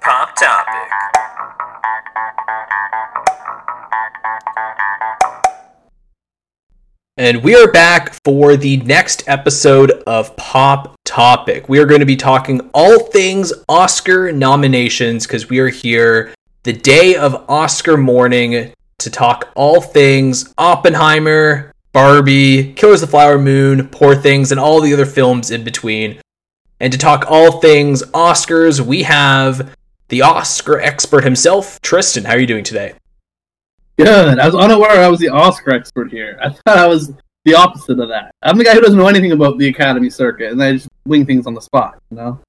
Pop topic. And we are back for the next episode of Pop Topic. We are going to be talking all things Oscar nominations because we are here the day of Oscar morning to talk all things Oppenheimer, Barbie, Killers of the Flower Moon, Poor Things, and all the other films in between. And to talk all things Oscars, we have the Oscar expert himself, Tristan. How are you doing today? Good. I was unaware I was the Oscar expert here. I thought I was the opposite of that. I'm the guy who doesn't know anything about the Academy circuit, and I just wing things on the spot. You know.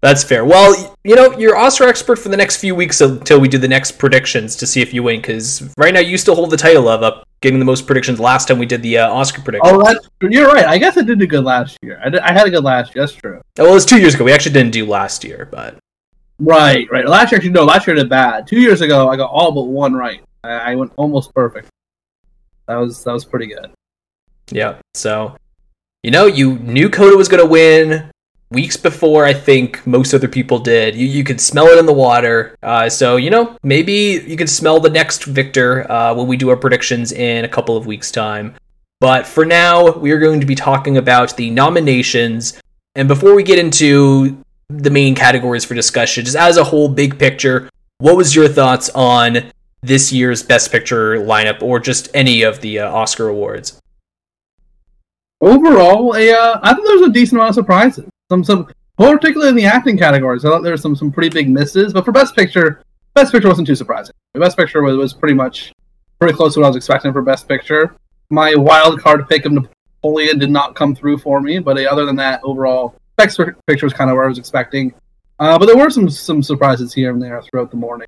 That's fair. Well, you know, you're Oscar expert for the next few weeks until we do the next predictions to see if you win. Because right now you still hold the title of up getting the most predictions. Last time we did the uh, Oscar predictions. Oh, that's you're right. I guess I did do good last year. I, did, I had a good last year. That's true. well, it was two years ago. We actually didn't do last year, but Right, right. Last year, actually, no. Last year I did bad. Two years ago, I got all but one right. I, I went almost perfect. That was that was pretty good. yeah. So, you know, you knew Coda was going to win weeks before. I think most other people did. You you could smell it in the water. Uh, so you know, maybe you can smell the next victor uh, when we do our predictions in a couple of weeks' time. But for now, we are going to be talking about the nominations. And before we get into the main categories for discussion, just as a whole big picture, what was your thoughts on this year's Best Picture lineup, or just any of the uh, Oscar awards? Overall, a, I thought there was a decent amount of surprises. Some some particularly in the acting categories. I thought there were some some pretty big misses. But for Best Picture, Best Picture wasn't too surprising. The Best Picture was, was pretty much pretty close to what I was expecting for Best Picture. My wild card pick of Napoleon did not come through for me, but uh, other than that, overall, Best Picture was kind of where I was expecting. Uh, but there were some some surprises here and there throughout the morning.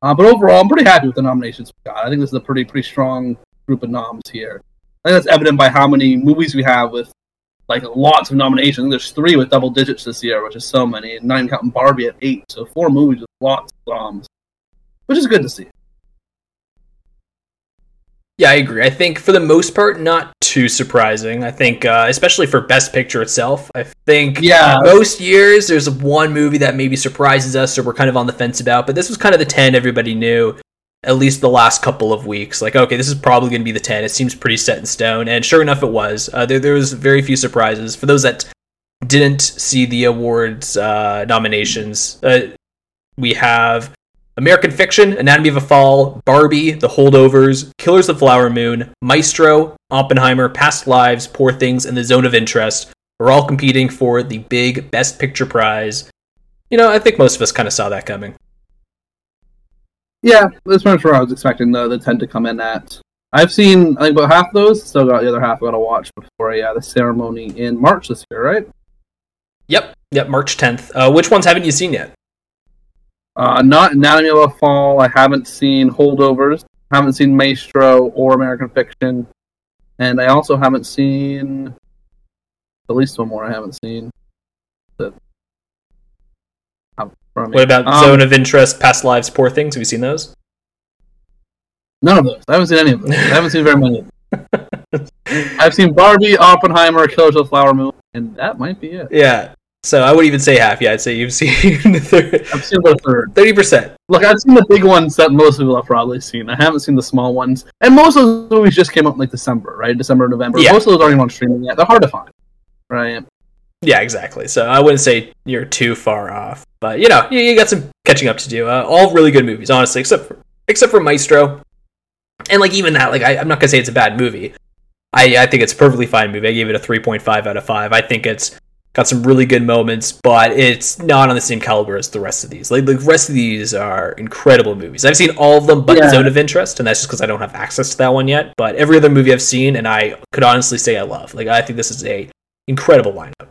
Uh, but overall, I'm pretty happy with the nominations we got. I think this is a pretty pretty strong group of noms here. I think that's evident by how many movies we have with like lots of nominations. There's three with double digits this year, which is so many, and not counting Barbie at eight. So four movies with lots of noms, which is good to see. Yeah, I agree. I think for the most part, not too surprising. I think, uh, especially for Best Picture itself, I think Yeah. most years there's one movie that maybe surprises us or we're kind of on the fence about, but this was kind of the 10 everybody knew, at least the last couple of weeks. Like, okay, this is probably going to be the 10. It seems pretty set in stone. And sure enough, it was. Uh, there, there was very few surprises. For those that didn't see the awards uh, nominations, uh, we have American Fiction, Anatomy of a Fall, Barbie, The Holdovers, Killers of the Flower Moon, Maestro, Oppenheimer, Past Lives, Poor Things, and The Zone of Interest are all competing for the big Best Picture prize. You know, I think most of us kind of saw that coming. Yeah, that's pretty much where I was expecting the, the ten to come in at. I've seen I think about half of those. Still got the other half I got to watch before yeah the ceremony in March this year, right? Yep, yep, March 10th. Uh, which ones haven't you seen yet? Uh, not Anatomy of a Fall. I haven't seen Holdovers. Haven't seen Maestro or American Fiction, and I also haven't seen at least one more. I haven't seen. From. What about Um, Zone of Interest, Past Lives, Poor Things? Have you seen those? None of those. I haven't seen any of them. I haven't seen very many. of them. I've seen Barbie, Oppenheimer, Killers of the Flower Moon, and that might be it. Yeah. So I wouldn't even say half. Yeah, I'd say you've seen I've seen about a third. thirty percent. Look, I've seen the big ones that most people have probably seen. I haven't seen the small ones, and most of those movies just came out in like December, right? December, November. Yeah. Most of those aren't even on streaming yet. They're hard to find, right? Yeah, exactly. So I wouldn't say you're too far off, but you know, you, you got some catching up to do. Uh, all really good movies, honestly, except for except for Maestro, and like even that, like I, I'm not gonna say it's a bad movie. I I think it's a perfectly fine movie. I gave it a 3.5 out of five. I think it's got some really good moments, but it's not on the same caliber as the rest of these. Like the rest of these are incredible movies. I've seen all of them, but Yeah. Zone of Interest, and that's just because I don't have access to that one yet. But every other movie I've seen, and I could honestly say I love. Like I think this is a incredible lineup.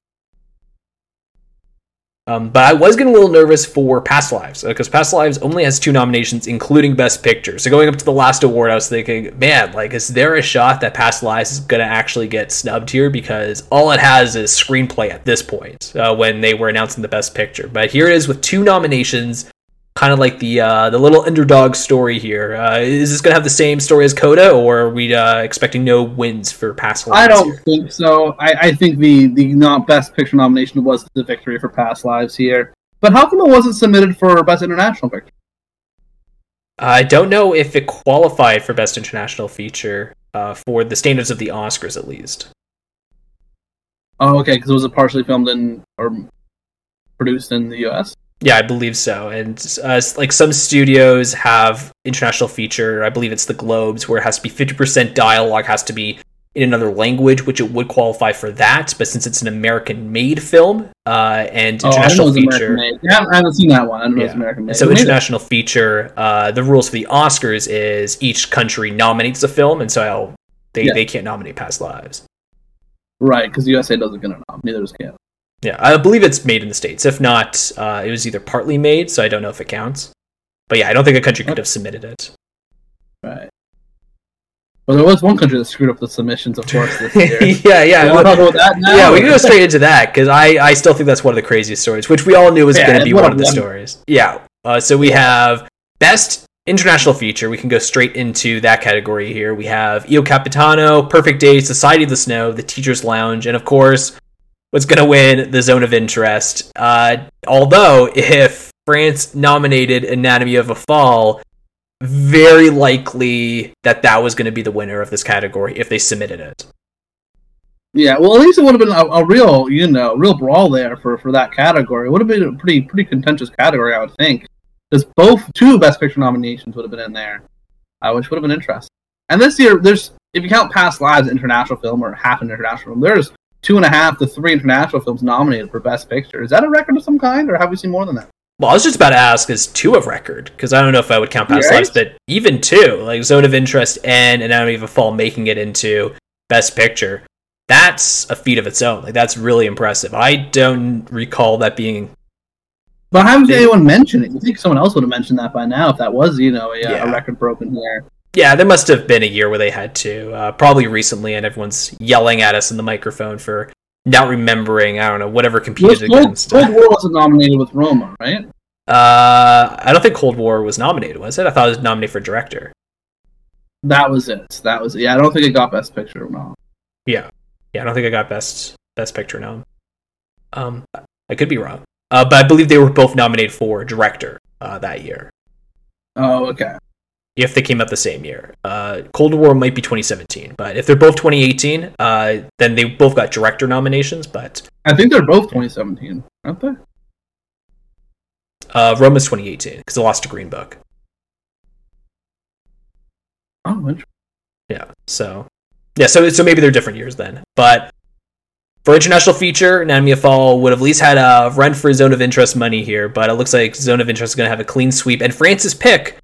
Um, but I was getting a little nervous for Past Lives because Past Lives only has two nominations, including Best Picture. So going up to the last award, I was thinking, man, like, is there a shot that Past Lives is going to actually get snubbed here? Because all it has is screenplay at this point uh, when they were announcing the Best Picture. But here it is with two nominations. Kind of like the uh, the little underdog story here. Uh, is this going to have the same story as Coda, or are we uh, expecting no wins for Past Lives? I don't here? think so. I, I think the the not best picture nomination was the victory for Past Lives here. But how come it wasn't submitted for best international picture? I don't know if it qualified for Best International Feature uh, for the standards of the Oscars, at least. Oh, okay, because it was a partially filmed in or produced in the U.S. Yeah, I believe so. And uh, like some studios have international feature. I believe it's the Globes, where it has to be fifty percent dialogue has to be in another language, which it would qualify for that. But since it's an American-made film uh, and Oh, I international feature, Yeah, I haven't seen that one. I don't know it's Yeah. American made. so international feature, uh, the rules for the Oscars is each country nominates a film, and so they, Yeah. they can't nominate Past Lives. Right, because USA doesn't get a nom. Neither does Canada. Yeah, I believe it's made in the states. If not, uh, it was either partly made, so I don't know if it counts. But yeah, I don't think a country could have submitted it. Right. Well, there was one country that screwed up the submissions, of course, this year. yeah, yeah. You want talk about that now? yeah, we can go straight into that because I, I still think that's one of the craziest stories, which we all knew was Yeah, going to be one of of the them. stories. Yeah. Uh, so we have best international feature. We can go straight into that category here. We have Io Capitano, Perfect Day, Society of the Snow, The Teacher's Lounge, and of course, what's going to win the Zone of Interest. Uh, although if France nominated Anatomy of a Fall, very likely that that was going to be the winner of this category if they submitted it. Yeah, well, at least it would have been a, a real, you know, real brawl there for, for that category. It would have been a pretty pretty contentious category, I would think, because both two Best Picture nominations would have been in there, uh, which would have been interesting. And this year, there's if you count Past Lives international film or half an international film, there's two and a half to three international films nominated for Best Picture. Is that a record of some kind, or have we seen more than that? Well, I was just about to ask, is two of record? Because I don't know if I would count Past Right. Lives, but even two, like Zone of Interest and Anatomy of a Fall making it into Best Picture, that's a feat of its own. Like, that's really impressive. I don't recall that being. But I haven't anyone mention it. You think someone else would have mentioned that by now if that was, you know, a, uh, Yeah. a record broken here. Yeah, there must have been a year where they had to. Uh, probably recently, and everyone's yelling at us in the microphone for not remembering, I don't know, whatever competed Cold, against. Cold War wasn't nominated with Roma, right? Uh, I don't think Cold War was nominated, was it? I thought it was nominated for director. That was it. That was it. Yeah, I don't think it got Best Picture. No. Yeah, yeah. I don't think I got best best picture now. Um, I could be wrong. Uh, but I believe they were both nominated for director uh, that year. Oh, okay. If they came out the same year, uh, Cold War might be 2017. But if they're both 2018, uh, then they both got director nominations. But I think they're both 2017, aren't they? uh, Roma is 2018 because they lost to Green Book. Oh, interesting. Yeah. So yeah. So so maybe they're different years then. But for international feature, Anatomy of Fall would have at least had a run for Zone of Interest money here. But it looks like Zone of Interest is going to have a clean sweep. And France's pick,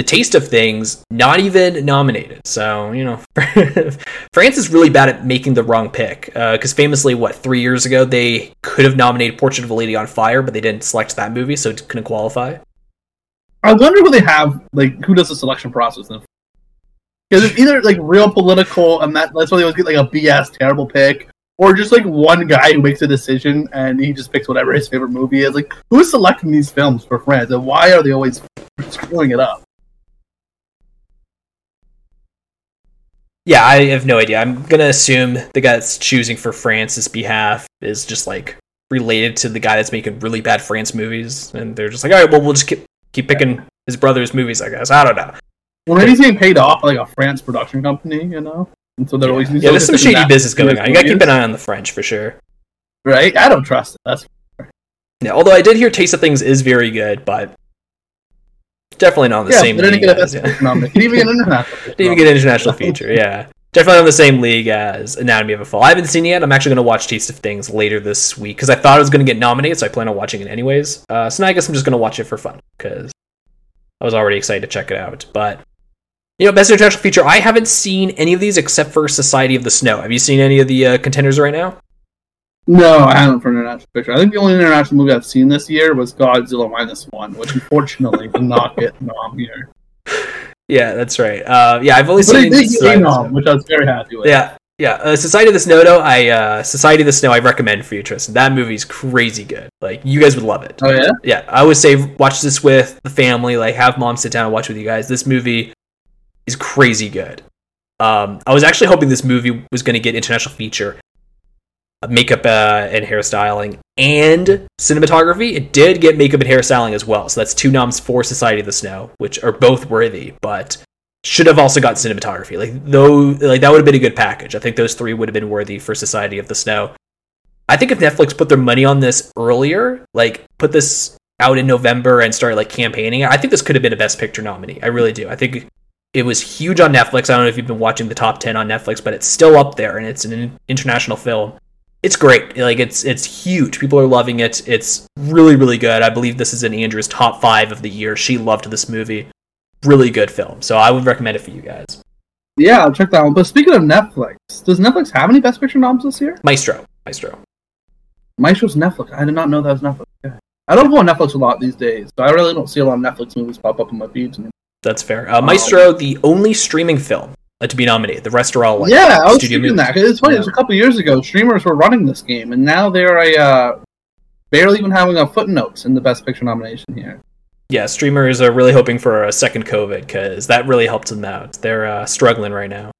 The Taste of Things, not even nominated. So you know, France is really bad at making the wrong pick. Uh, because famously, what three years ago they could have nominated Portrait of a Lady on Fire, but they didn't select that movie, so it couldn't qualify. I wonder who they have, like, who does the selection process then? Because it's either, like, real political, and that, that's why they always get, like, a BS terrible pick, or just, like, one guy who makes a decision and he just picks whatever his favorite movie is. Like, who's selecting these films for France, and why are they always screwing it up? Yeah, I have no idea. I'm gonna assume the guy that's choosing for France's behalf is just like related to the guy that's making really bad France movies, and they're just like, all right, well, we'll just keep keep picking his brother's movies. I guess I don't know. Well, maybe he's getting paid off by, like, a France production company, you know? And so they're always... Yeah, there's some shady business going on. You gotta keep an eye on the French for sure. Right? I don't trust it. That's Yeah, although I did hear Taste of Things is very good, but definitely not on the yeah, same they didn't league. get a as- yeah. Didn't even get an international. Didn't even get an international feature. Yeah, definitely on the same league as Anatomy of a Fall. I haven't seen it yet. I'm actually going to watch Taste of Things later this week because I thought it was going to get nominated, so I plan on watching it anyways. Uh, so now I guess I'm just going to watch it for fun because I was already excited to check it out. But you know, best international feature. I haven't seen any of these except for Society of the Snow. Have you seen any of the uh, contenders right now? No, I haven't for an international picture. I think the only international movie I've seen this year was Godzilla minus one, which unfortunately did not get nom here. Yeah, that's right. Uh, yeah, I've only But seen. Society nom, which I was very happy with. Yeah, Yeah, uh, Society of the Snow. Though I uh, Society of the Snow, I recommend for you, Tristan. That movie's crazy good. Like you guys would love it. Oh yeah. Yeah, I would say watch this with the family. Like have mom sit down and watch with you guys. This movie is crazy good. Um, I was actually hoping this movie was going to get international feature, makeup uh, and hairstyling, and cinematography. It did get makeup and hairstyling as well. So that's two noms for Society of the Snow, which are both worthy, but should have also got cinematography. Like though, like that would have been a good package. I think those three would have been worthy for Society of the Snow. I think if Netflix put their money on this earlier, like put this out in November and started like campaigning, I think this could have been a Best Picture nominee. I really do. I think it was huge on Netflix. I don't know if you've been watching the top 10 on Netflix, but it's still up there and it's an international film. It's great. Like it's it's huge. People are loving it. It's really really good. I believe this is in Andrew's top 5 of the year. She loved this movie. Really good film. So I would recommend it for you guys. Yeah, I'll check that one. But speaking of Netflix, does Netflix have any Best Picture noms this year? Maestro. Maestro. Maestro's Netflix. I did not know that was Netflix. I don't go on Netflix a lot these days, so I really don't see a lot of Netflix movies pop up on my feeds. anymore. That's fair. Uh, Maestro, the only streaming film to be nominated. The rest are all like yeah, I was thinking that. It's funny. Yeah. It was a couple years ago. Streamers were running this game, and now they're a uh, barely even having a footnotes in the Best Picture nomination here. Yeah, streamers are really hoping for a second COVID because that really helped them out. They're uh, struggling right now.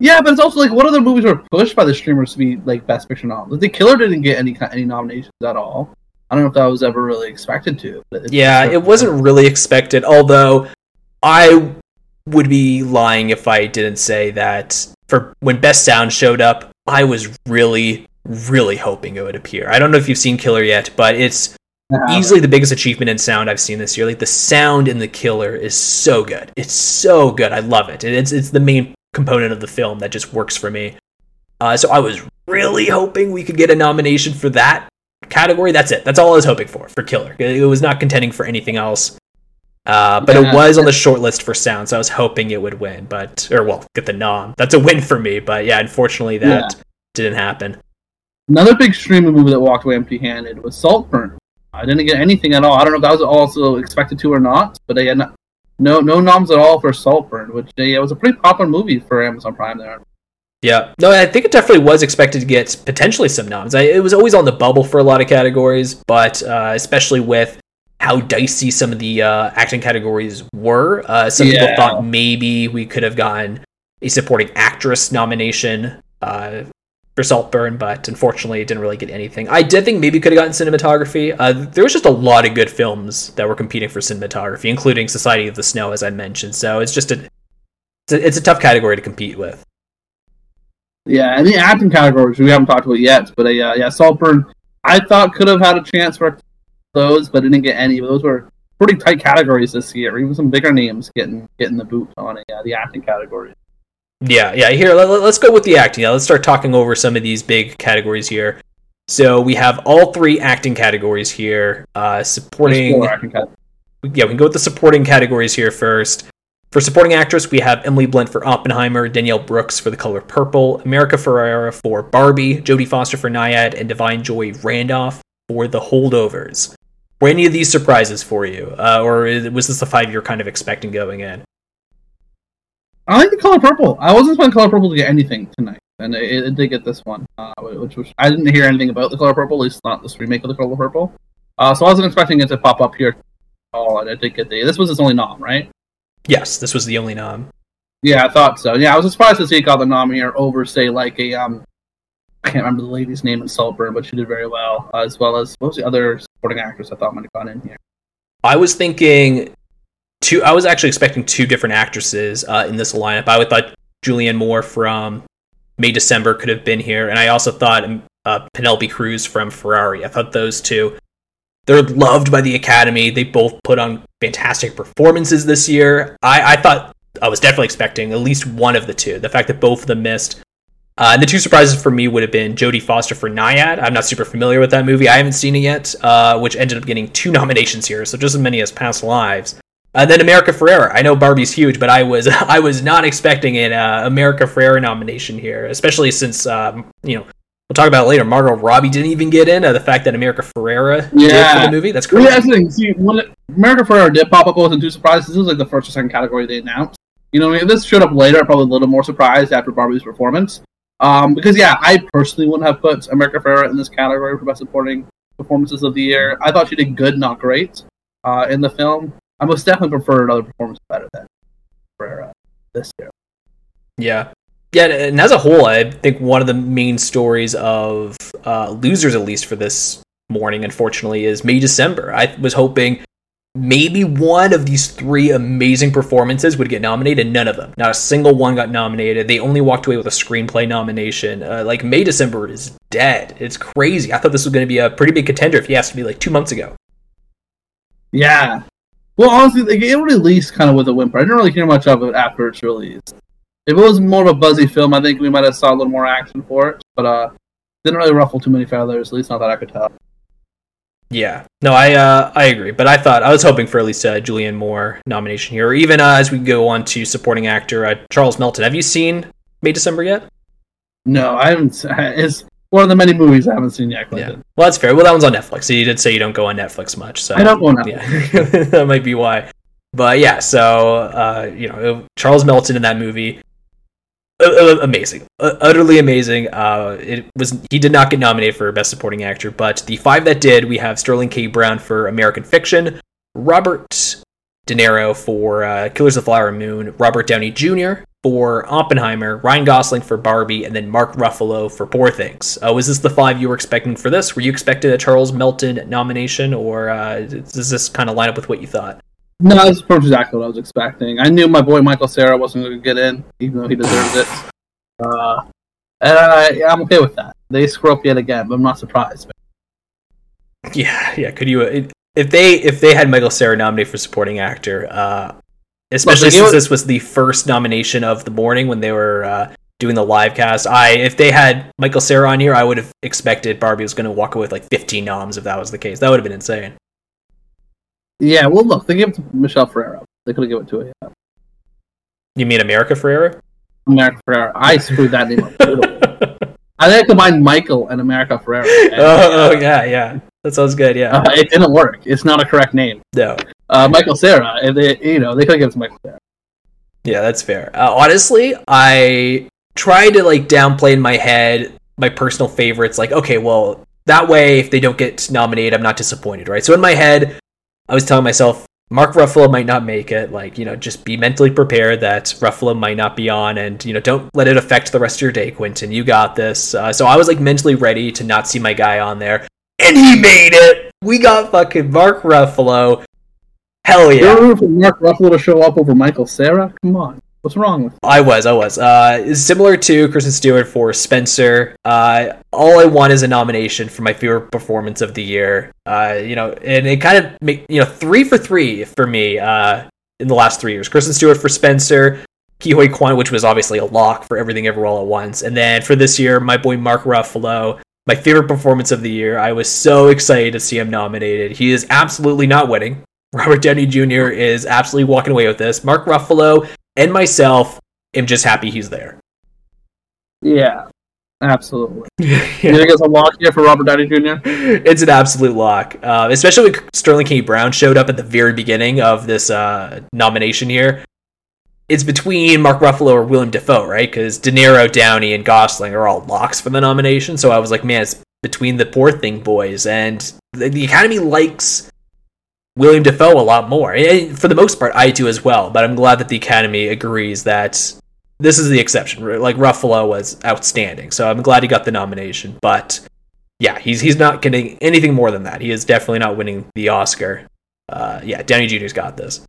Yeah, but it's also like what other movies were pushed by the streamers to be like Best Picture noms? Like, the Killer didn't get any any nominations at all. I don't know if that was ever really expected to. Yeah, it wasn't really expected. Although I would be lying if I didn't say that for when Best Sound showed up, I was really, really hoping it would appear. I don't know if you've seen Killer yet, but it's Yeah. easily the biggest achievement in sound I've seen this year. Like the sound in the Killer is so good. It's so good. I love it. It's it's the main component of the film that just works for me. Uh, so I was really hoping we could get a nomination for that category. That's it. That's all I was hoping for for Killer. It was not contending for anything else. Uh, but Yeah. it was on the short list for sound, so I was hoping it would win. But or well, get the nom. That's a win for me. But yeah, unfortunately, that didn't happen. Another big streaming movie that walked away empty-handed was Saltburn. I didn't get anything at all. I don't know if that was also expected to or not, but they had not, no no noms at all for Saltburn, which they, it was a pretty popular movie for Amazon Prime there. Yeah, no, I think it definitely was expected to get potentially some noms. I, it was always on the bubble for a lot of categories, but uh, especially with how dicey some of the uh, acting categories were, uh, some people thought maybe we could have gotten a supporting actress nomination uh, for Saltburn, but unfortunately, it didn't really get anything. I did think maybe could have gotten cinematography. Uh, there was just a lot of good films that were competing for cinematography, including Society of the Snow, as I mentioned. So it's just a it's a, it's a tough category to compete with. Yeah, and the acting categories we haven't talked about yet, but uh, yeah, yeah, Saltburn I thought could have had a chance for those, but I didn't get any. But those were pretty tight categories this year. Even some bigger names getting getting the boot on. Yeah, the acting category. Yeah, yeah. Here, let, us go with the acting. Now, let's start talking over some of these big categories here. So we have all three acting categories here. Uh, supporting. four acting categories. Yeah, we can go with the supporting categories here first. For supporting actress, we have Emily Blunt for Oppenheimer, Danielle Brooks for The Color Purple, America Ferrera for Barbie, Jodie Foster for Nyad, and Da'Vine Joy Randolph for The Holdovers. Were any of these surprises for you, uh, or was this the five you're kind of expecting going in? I like the color purple. I wasn't expecting color purple to get anything tonight, and it, it did get this one, uh, which was I didn't hear anything about the color purple, at least not this remake of the color purple. Uh, so I wasn't expecting it to pop up here at all, and it did get the. This was its only nom, right? Yes, this was the only nom. Yeah, I thought so. Yeah, I was surprised to see it got the nom here over, say, like a um, I can't remember the lady's name in Saltburn, but she did very well, uh, as well as what was the other supporting actress I thought might have gone in here. I was thinking two. I was actually expecting two different actresses uh, in this lineup. I thought Julianne Moore from May December could have been here, and I also thought um, uh, Penelope Cruz from Ferrari. I thought those two. They're loved by the Academy. They both put on fantastic performances this year. I, I thought I was definitely expecting at least one of the two. The fact that both of them missed. Uh, and the two surprises for me would have been Jodie Foster for Nyad. I'm not super familiar with that movie. I haven't seen it yet, uh, which ended up getting two nominations here, so just as many as Past Lives. And then America Ferrera. I know Barbie's huge, but I was I was not expecting an uh, America Ferrera nomination here, especially since um, you know we'll talk about it later. Margot Robbie didn't even get in. Uh, the fact that America Ferrera did Yeah. for the movie, that's crazy. yeah, that's the thing. See, when it, America Ferrera did pop up, I wasn't too surprised. This was like the first or second category they announced. You know, I mean, if this showed up later, I'm probably a little more surprised after Barbie's performance. Um, because yeah, I personally wouldn't have put America Ferrera in this category for best supporting performances of the year. I thought she did good, not great, uh, in the film. I most definitely preferred other performances better than Ferrera this year. Yeah. Yeah, and as a whole, I think one of the main stories of uh, losers, at least for this morning, unfortunately, is May December. I was hoping maybe one of these three amazing performances would get nominated, none of them. Not a single one got nominated. They only walked away with a screenplay nomination. Uh, like May December is dead. It's crazy. I thought this was going to be a pretty big contender if you asked me like two months ago. Yeah. Well, honestly, like, it released kind of with a whimper. I didn't really hear much of it after its release. If it was more of a buzzy film, I think we might have saw a little more action for it. But uh, didn't really ruffle too many feathers. At least not that I could tell. Yeah, no, I uh, I agree, but I thought I was hoping for at least a Julianne Moore nomination here, or even uh, as we go on to supporting actor uh, Charles Melton. Have you seen May December yet? No, I haven't. It's one of the many movies I haven't seen yet. Clinton. Yeah, well, that's fair. Well, that one's on Netflix. So you did say you don't go on Netflix much, so I don't go on Netflix. Yeah, that might be why. But yeah, so uh, you know, Charles Melton in that movie uh, amazing, uh, utterly amazing. Uh, it was he did not get nominated for best supporting actor, but the five that did, we have Sterling K. Brown for American Fiction, Robert De Niro for uh, Killers of the Flower Moon, Robert Downey Jr. for Oppenheimer, Ryan Gosling for Barbie, and then Mark Ruffalo for Poor Things. Uh, was this the five you were expecting for this? Were you expecting a Charles Melton nomination, or uh, does this kind of line up with what you thought? No, that's exactly what I was expecting. I knew my boy Michael Cera wasn't going to get in, even though he deserves it. Uh, and I, I'm okay with that. They screw up yet again, but I'm not surprised. Yeah, yeah. Could you if they if they had Michael Cera nominated for supporting actor, uh, especially since this was the first nomination of the morning when they were uh, doing the live cast. I if they had Michael Cera on here, I would have expected Barbie was going to walk away with like 15 noms if that was the case. That would have been insane. Yeah, well, look, they gave it to Michelle Ferrera. They could have given it to her. You mean America Ferrera? America Ferrera. I screwed that name up. I think I combined Michael and America Ferrera. And, oh, oh, yeah, yeah. That sounds good. Yeah, uh, it didn't work. It's not a correct name. No. Uh, Michael Cera. They, you know, they could have given it to Michael Cera. Yeah, that's fair. Uh, honestly, I tried to like downplay in my head my personal favorites. Like, okay, well, that way, if they don't get nominated, I'm not disappointed, right? So in my head, I was telling myself Mark Ruffalo might not make it. Like, you know, just be mentally prepared that Ruffalo might not be on, and you know, don't let it affect the rest of your day, Quintin. You got this. Uh, so I was like mentally ready to not see my guy on there, and he made it. We got fucking Mark Ruffalo. Hell yeah! You're for Mark Ruffalo to show up over Michael Cera? Come on. What's wrong with? I was, I was. Uh, similar to Kristen Stewart for Spencer. Uh, all I want is a nomination for my favorite performance of the year. Uh, you know, and it kind of make you know three for three for me uh, in the last three years. Kristen Stewart for Spencer, Ke Huy Quan, which was obviously a lock for Everything Everywhere All at Once, and then for this year, my boy Mark Ruffalo. My favorite performance of the year. I was so excited to see him nominated. He is absolutely not winning. Robert Downey Jr. is absolutely walking away with this. Mark Ruffalo and myself am just happy he's there. Yeah, absolutely. yeah. You think it's a lock here for Robert Downey Jr.? It's an absolute lock, uh, especially when Sterling K. Brown showed up at the very beginning of this uh, nomination here. It's between Mark Ruffalo or William Dafoe, right? Because De Niro, Downey, and Gosling are all locks for the nomination. So I was like, man, it's between the Poor Thing boys, and the, the Academy likes William Dafoe a lot more. And for the most part, I do as well. But I'm glad that the Academy agrees that this is the exception. Like Ruffalo was outstanding, so I'm glad he got the nomination. But yeah, he's he's not getting anything more than that. He is definitely not winning the Oscar. Uh, yeah, Downey Jr.'s got this.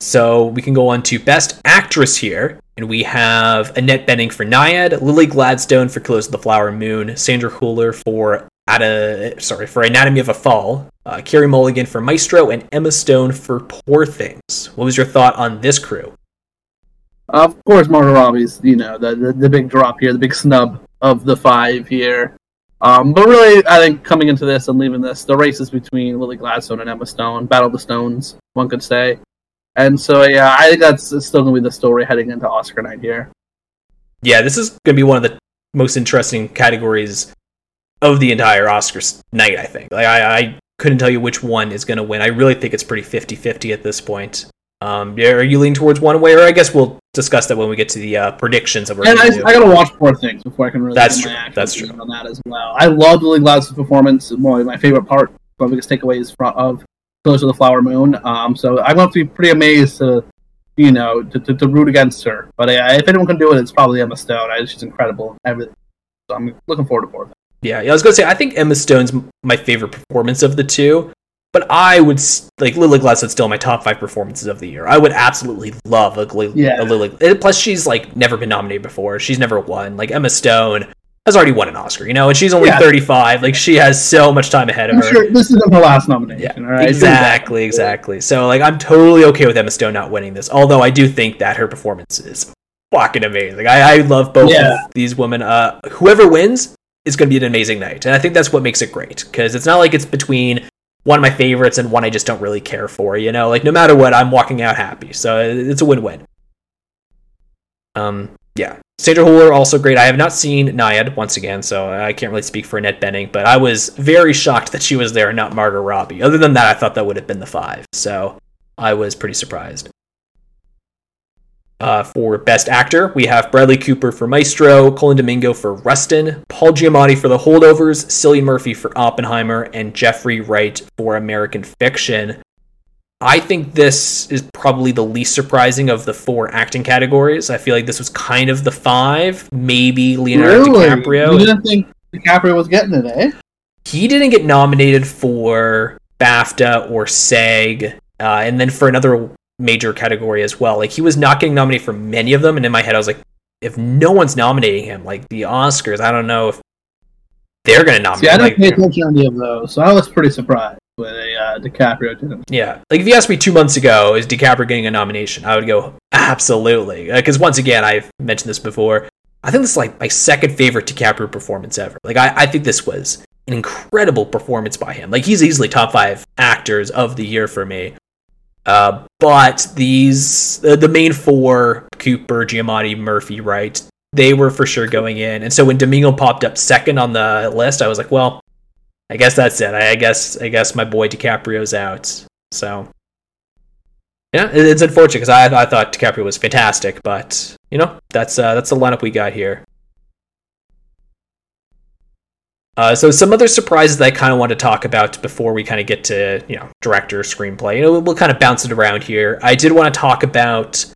So we can go on to Best Actress here, and we have Annette Bening for Nyad, Lily Gladstone for Killers of the Flower Moon, Sandra Hüller for at a sorry for Anatomy of a Fall, uh, Carey Mulligan for Maestro, and Emma Stone for Poor Things. What was your thought on this crew? Of course, Margot Robbie's you know the, the, the big drop here, the big snub of the five here. Um, but really, I think coming into this and leaving this, the race is between Lily Gladstone and Emma Stone, Battle of the Stones, one could say. And so, yeah, I think that's still going to be the story heading into Oscar night here. Yeah, this is going to be one of the most interesting categories of the entire Oscars night. I think. Like I, I couldn't tell you which one is going to win. I really think it's pretty 50-50 at this point. Um, are you leaning towards one way, or I guess we'll discuss that when we get to the uh, predictions of. Our And I, I, gotta watch Poor Things before I can really. That's true. That's true. On that as well, I love Lily Gladys' performance. One my favorite part, my biggest takeaways from of Close to the Flower Moon. Um, so I'm going to be pretty amazed to, you know, to, to, to root against her. But uh, if anyone can do it, it's probably Emma Stone. I, she's incredible. Everything. So I'm looking forward to more. Yeah, yeah, I was gonna say I think Emma Stone's my favorite performance of the two. But I would like Lily Gladys is still my top five performances of the year. I would absolutely love a, Lily, yeah. a Lily. Plus, she's like never been nominated before. She's never won. Like Emma Stone has already won an Oscar, you know, and she's only yeah. 35. Like she has so much time ahead of I'm her. Sure this isn't her last nomination. Yeah, exactly, exactly. So like I'm totally okay with Emma Stone not winning this. Although I do think that her performance is fucking amazing. I, I love both yeah. of these women. Uh, whoever wins is going to be an amazing night, and I think that's what makes it great because it's not like it's between one of my favorites and one I just don't really care for. You know, like no matter what, I'm walking out happy. So it's a win-win. Um, yeah. Sandra Hüller also great. I have not seen Nyad once again, so I can't really speak for Annette Bening, but I was very shocked that she was there and not Margot Robbie. Other than that, I thought that would have been the five. So I was pretty surprised. Uh, for Best Actor, we have Bradley Cooper for Maestro, Colman Domingo for Rustin, Paul Giamatti for The Holdovers, Cillian Murphy for Oppenheimer, and Jeffrey Wright for American Fiction. I think this is probably the least surprising of the four acting categories. I feel like this was kind of the five, maybe Leonardo really? DiCaprio. You didn't think DiCaprio was getting it, eh? He didn't get nominated for BAFTA or SAG, uh, and then for another major category as well. Like he was not getting nominated for many of them, and in my head I was like, if no one's nominating him, like the Oscars, I don't know if they're going to nominate. See, I didn't like, pay attention to any of those, so I was pretty surprised when a, uh, DiCaprio didn't. Yeah, like if you asked me two months ago, is DiCaprio getting a nomination? I would go absolutely, because uh, once again, I've mentioned this before. I think this is like my second favorite DiCaprio performance ever. Like I, I think this was an incredible performance by him. Like he's easily top five actors of the year for me. Uh, but these uh, the main four Cooper, Giamatti, Murphy, Wright, they were for sure going in. And so when Domingo popped up second on the list, I was like, well, I guess that's it. I, I guess I guess my boy DiCaprio's out. So yeah, it's unfortunate because I I thought DiCaprio was fantastic, but you know that's uh, that's the lineup we got here. Uh, so some other surprises that I kind of want to talk about before we kind of get to you know director screenplay. You know, we'll kind of bounce it around here. I did want to talk about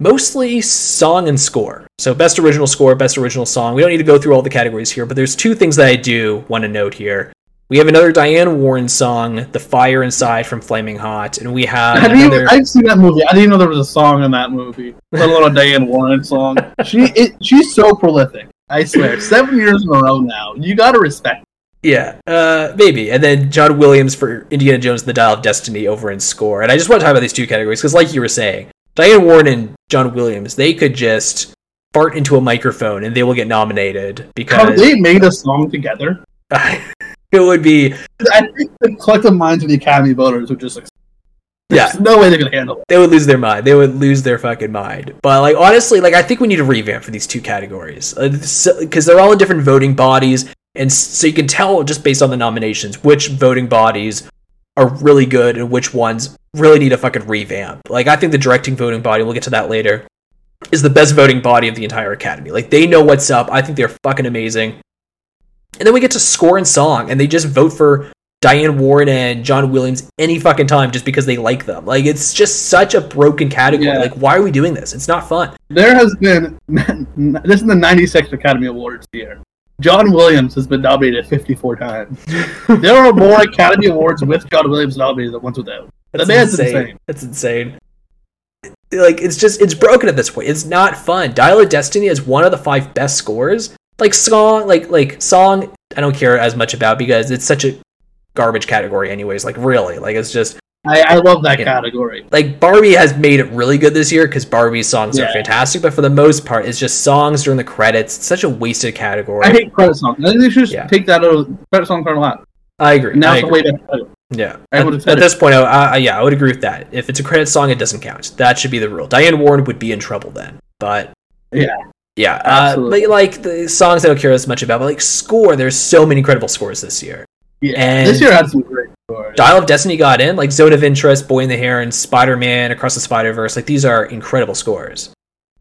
mostly song and score. So best original score, best original song. We don't need to go through all the categories here, but there's two things that I do want to note here. We have another Diane Warren song, "The Fire Inside" from Flaming Hot, and we have. another... I've seen that movie. I didn't even know there was a song in that movie, let alone a Diane Warren song. she it, she's so prolific. I swear, seven years in a row now. You gotta respect. Yeah, uh, maybe. And then John Williams for Indiana Jones and the Dial of Destiny over in score. And I just want to talk about these two categories because, like you were saying, Diane Warren and John Williams, they could just fart into a microphone and they will get nominated because have they made a song together? it would be. I think the collective minds of the Academy voters would just there's yeah. no way they're gonna handle it. They would lose their mind. They would lose their fucking mind. But like honestly, like I think we need a revamp for these two categories because uh, so, they're all in different voting bodies, and so you can tell just based on the nominations which voting bodies are really good and which ones really need a fucking revamp. Like I think the directing voting body, we'll get to that later, is the best voting body of the entire academy. Like they know what's up. I think they're fucking amazing. And then we get to score and song, and they just vote for Diane Warren and John Williams any fucking time just because they like them. Like it's just such a broken category. Yeah. Like why are we doing this? It's not fun. There has been this is the 96th Academy Awards year. John Williams has been nominated 54 times. there are more Academy Awards with John Williams nominated than ones without. That's the man's insane. insane. That's insane. Like it's just it's broken at this point. It's not fun. Dial of Destiny is one of the five best scores. Like song, like like song, I don't care as much about because it's such a garbage category anyways like really like it's just I, I love that category. Know, like Barbie has made it really good this year because Barbie's songs yeah. are fantastic, but for the most part, it's just songs during the credits. It's such a wasted category. I hate credit songs. I think they should yeah. take that out of credit song part a lot. I agree. Now it's the way to yeah. At, at this point, I, I, yeah, I would agree with that. If it's a credit song, it doesn't count. That should be the rule. Diane Warren would be in trouble then. But yeah, yeah. Uh, but like the songs, I don't care as much about. But like score, there's so many incredible scores this year. Yeah, and, this year had some great score. Dial of Destiny got in, like Zone of Interest, Boy and the Heron, and Spider Man Across the Spider Verse. Like these are incredible scores.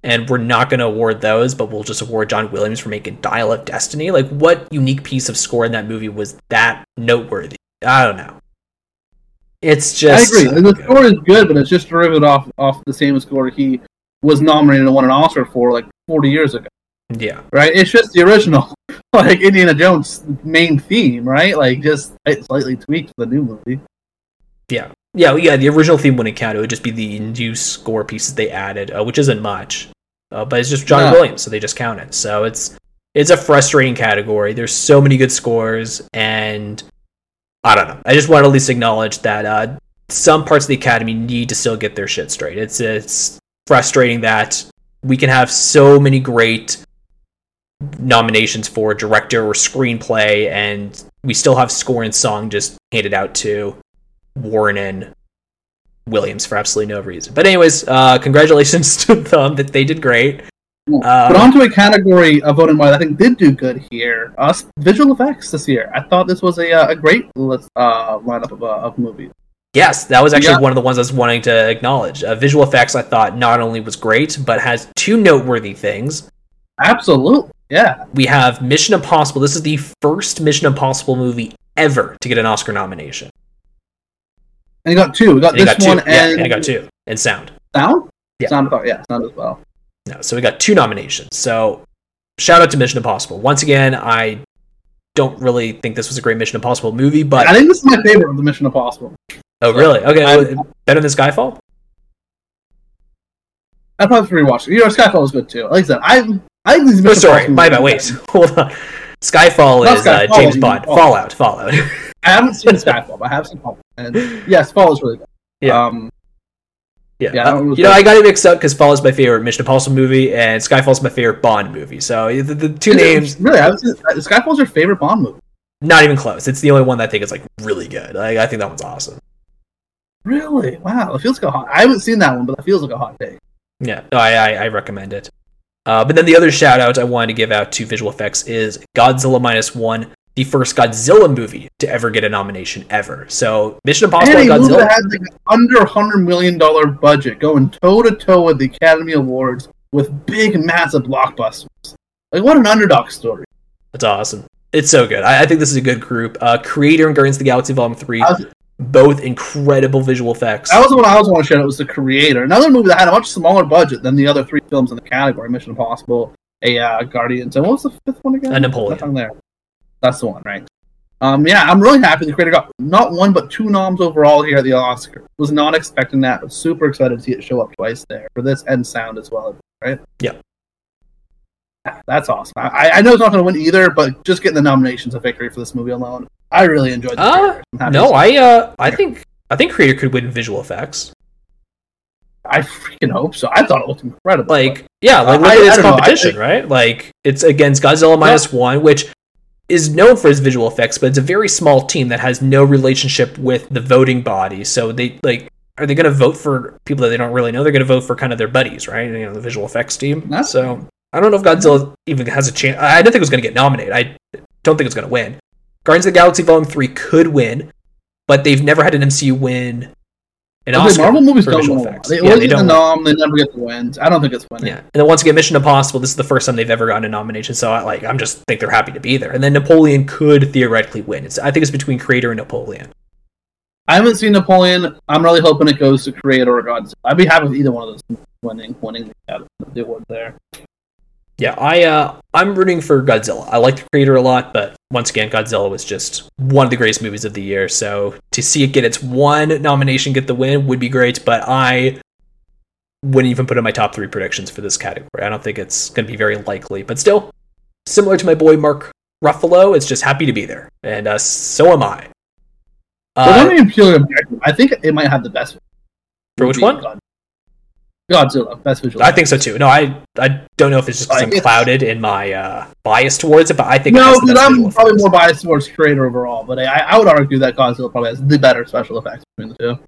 And we're not going to award those, but we'll just award John Williams for making Dial of Destiny. Like, what unique piece of score in that movie was that noteworthy? I don't know. It's just. I agree. the good. score is good, but it's just derivative off off the same score he was nominated and won an Oscar for like 40 years ago. Yeah. Right? It's just the original, like Indiana Jones main theme, right? Like just slightly tweaked for the new movie. Yeah. Yeah, yeah, the original theme wouldn't count. It would just be the new score pieces they added, uh, which isn't much. Uh, but it's just John No. Williams, so they just count it. So it's it's a frustrating category. There's so many good scores, and I don't know. I just want to at least acknowledge that uh, some parts of the Academy need to still get their shit straight. It's it's frustrating that we can have so many great nominations for director or screenplay, and we still have score and song just handed out to Warren and Williams for absolutely no reason. But anyways, uh, congratulations to them that they did great. but Um, onto a category of voting wise, I think did do good here. Uh, visual effects this year. I thought this was a uh, a great list, uh, lineup of, uh, of movies. yes, that was actually Yeah. one of the ones I was wanting to acknowledge. Uh, visual effects, I thought, not only was great, but has two noteworthy things. Absolutely, yeah. We have Mission Impossible. This is the first Mission Impossible movie ever to get an Oscar nomination. And you got two. We got And this got two. one yeah, and and I got two. And sound. sound. Yeah. Sound. Yeah, sound as well. No, so we got two nominations. So shout out to Mission Impossible. Once again, I don't really think this was a great Mission Impossible movie, but I think this is my favorite of the Mission Impossible. oh really? Okay, I'm- well, better than Skyfall. I probably rewatched it. You know, Skyfall was good too. Like I said, I I think these Oh, sorry, my bad. Wait, hold on. Skyfall Not is uh, James Bond. mean Fallout. Fallout. I haven't seen Skyfall, but I have seen Fallout. And yes, Fall is really good. Yeah. Um, yeah, Yeah, uh, you know. I got it mixed up because Fall's my favorite Mission Impossible movie, and Skyfall's my favorite Bond movie. So the, the two names, Really, I was, Skyfall's your favorite Bond movie. not even close. It's the only one that I think is like really good. Like, I think that one's awesome. Really? Wow, it feels like a hot. I haven't seen that one, but it feels like a hot take. Yeah, no, I, I, I recommend it. Uh, but then the other shout out I wanted to give out to visual effects is Godzilla Minus One, the first Godzilla movie to ever get a nomination ever. So Mission Impossible And and a movie Godzilla. had like under hundred million dollar budget, going toe to toe with the Academy Awards with big, massive blockbusters. Like what an underdog story. That's awesome. It's so good. I, I think this is a good group. Uh, Creator and Guardians of the Galaxy Volume 3, was- both incredible visual effects. That was the one I also want to share. It was the creator. Another movie that had a much smaller budget than the other three films in the category: Mission Impossible, a uh, Guardians, and what was the fifth one again? A Napoleon. That's on there. That's the one, right? Um, yeah, I'm really happy the creator got not one but two noms overall here at the Oscar. Was not expecting that, but super excited to see it show up twice there for this and sound as well, right? Yeah. Yeah, That's awesome. I, I know it's not going to win either, but just getting the nominations a victory for this movie alone. I really enjoyed the Uh, Creator. I'm happy to no, I uh, I think I think Creator could win visual effects. I freaking hope so. I thought it looked incredible. Like, yeah, like look I- at I its know. I competition, right? Like, it's against Godzilla minus one, which is known for its visual effects, but it's a very small team that has no relationship with the voting body. So they like, are they going to vote for people that they don't really know? They're going to vote for kind of their buddies, right? You know, the visual effects team. That's- so I don't know if Godzilla even has a chance. I didn't think it was going to get nominated. I don't think it's going to win. Guardians of the Galaxy Volume Three could win, but they've never had an MCU win an Okay, Oscar Marvel movies don't win. effects. They Yeah, always they get the nom, they never get the wins. I don't think it's winning. Yeah, and then once again, Mission Impossible. This is the first time they've ever gotten a nomination, so I like I'm just think they're happy to be there. And then Napoleon could theoretically win. It's I think it's between Creator and Napoleon. I haven't seen Napoleon. I'm really hoping it goes to Creator or Godzilla. I'd be happy with either one of those winning, winning the award there. Yeah, I uh I'm rooting for Godzilla. I like the Creator a lot, but once again, Godzilla was just one of the greatest movies of the year. So to see it get its one nomination, get the win, would be great. But I wouldn't even put in my top three predictions for this category. I don't think it's going to be very likely. But still, similar to my boy Mark Ruffalo, it's just happy to be there, and uh, so am I. Uh, be purely objective. I think it might have the best. For which one? God- Godzilla, best visual. I think so too. No, I I don't know if it's just because I'm clouded in my uh, bias towards it, but I think it No, has the because best I'm probably more biased towards Creator overall. But I, I would argue that Godzilla probably has the better special effects between the two.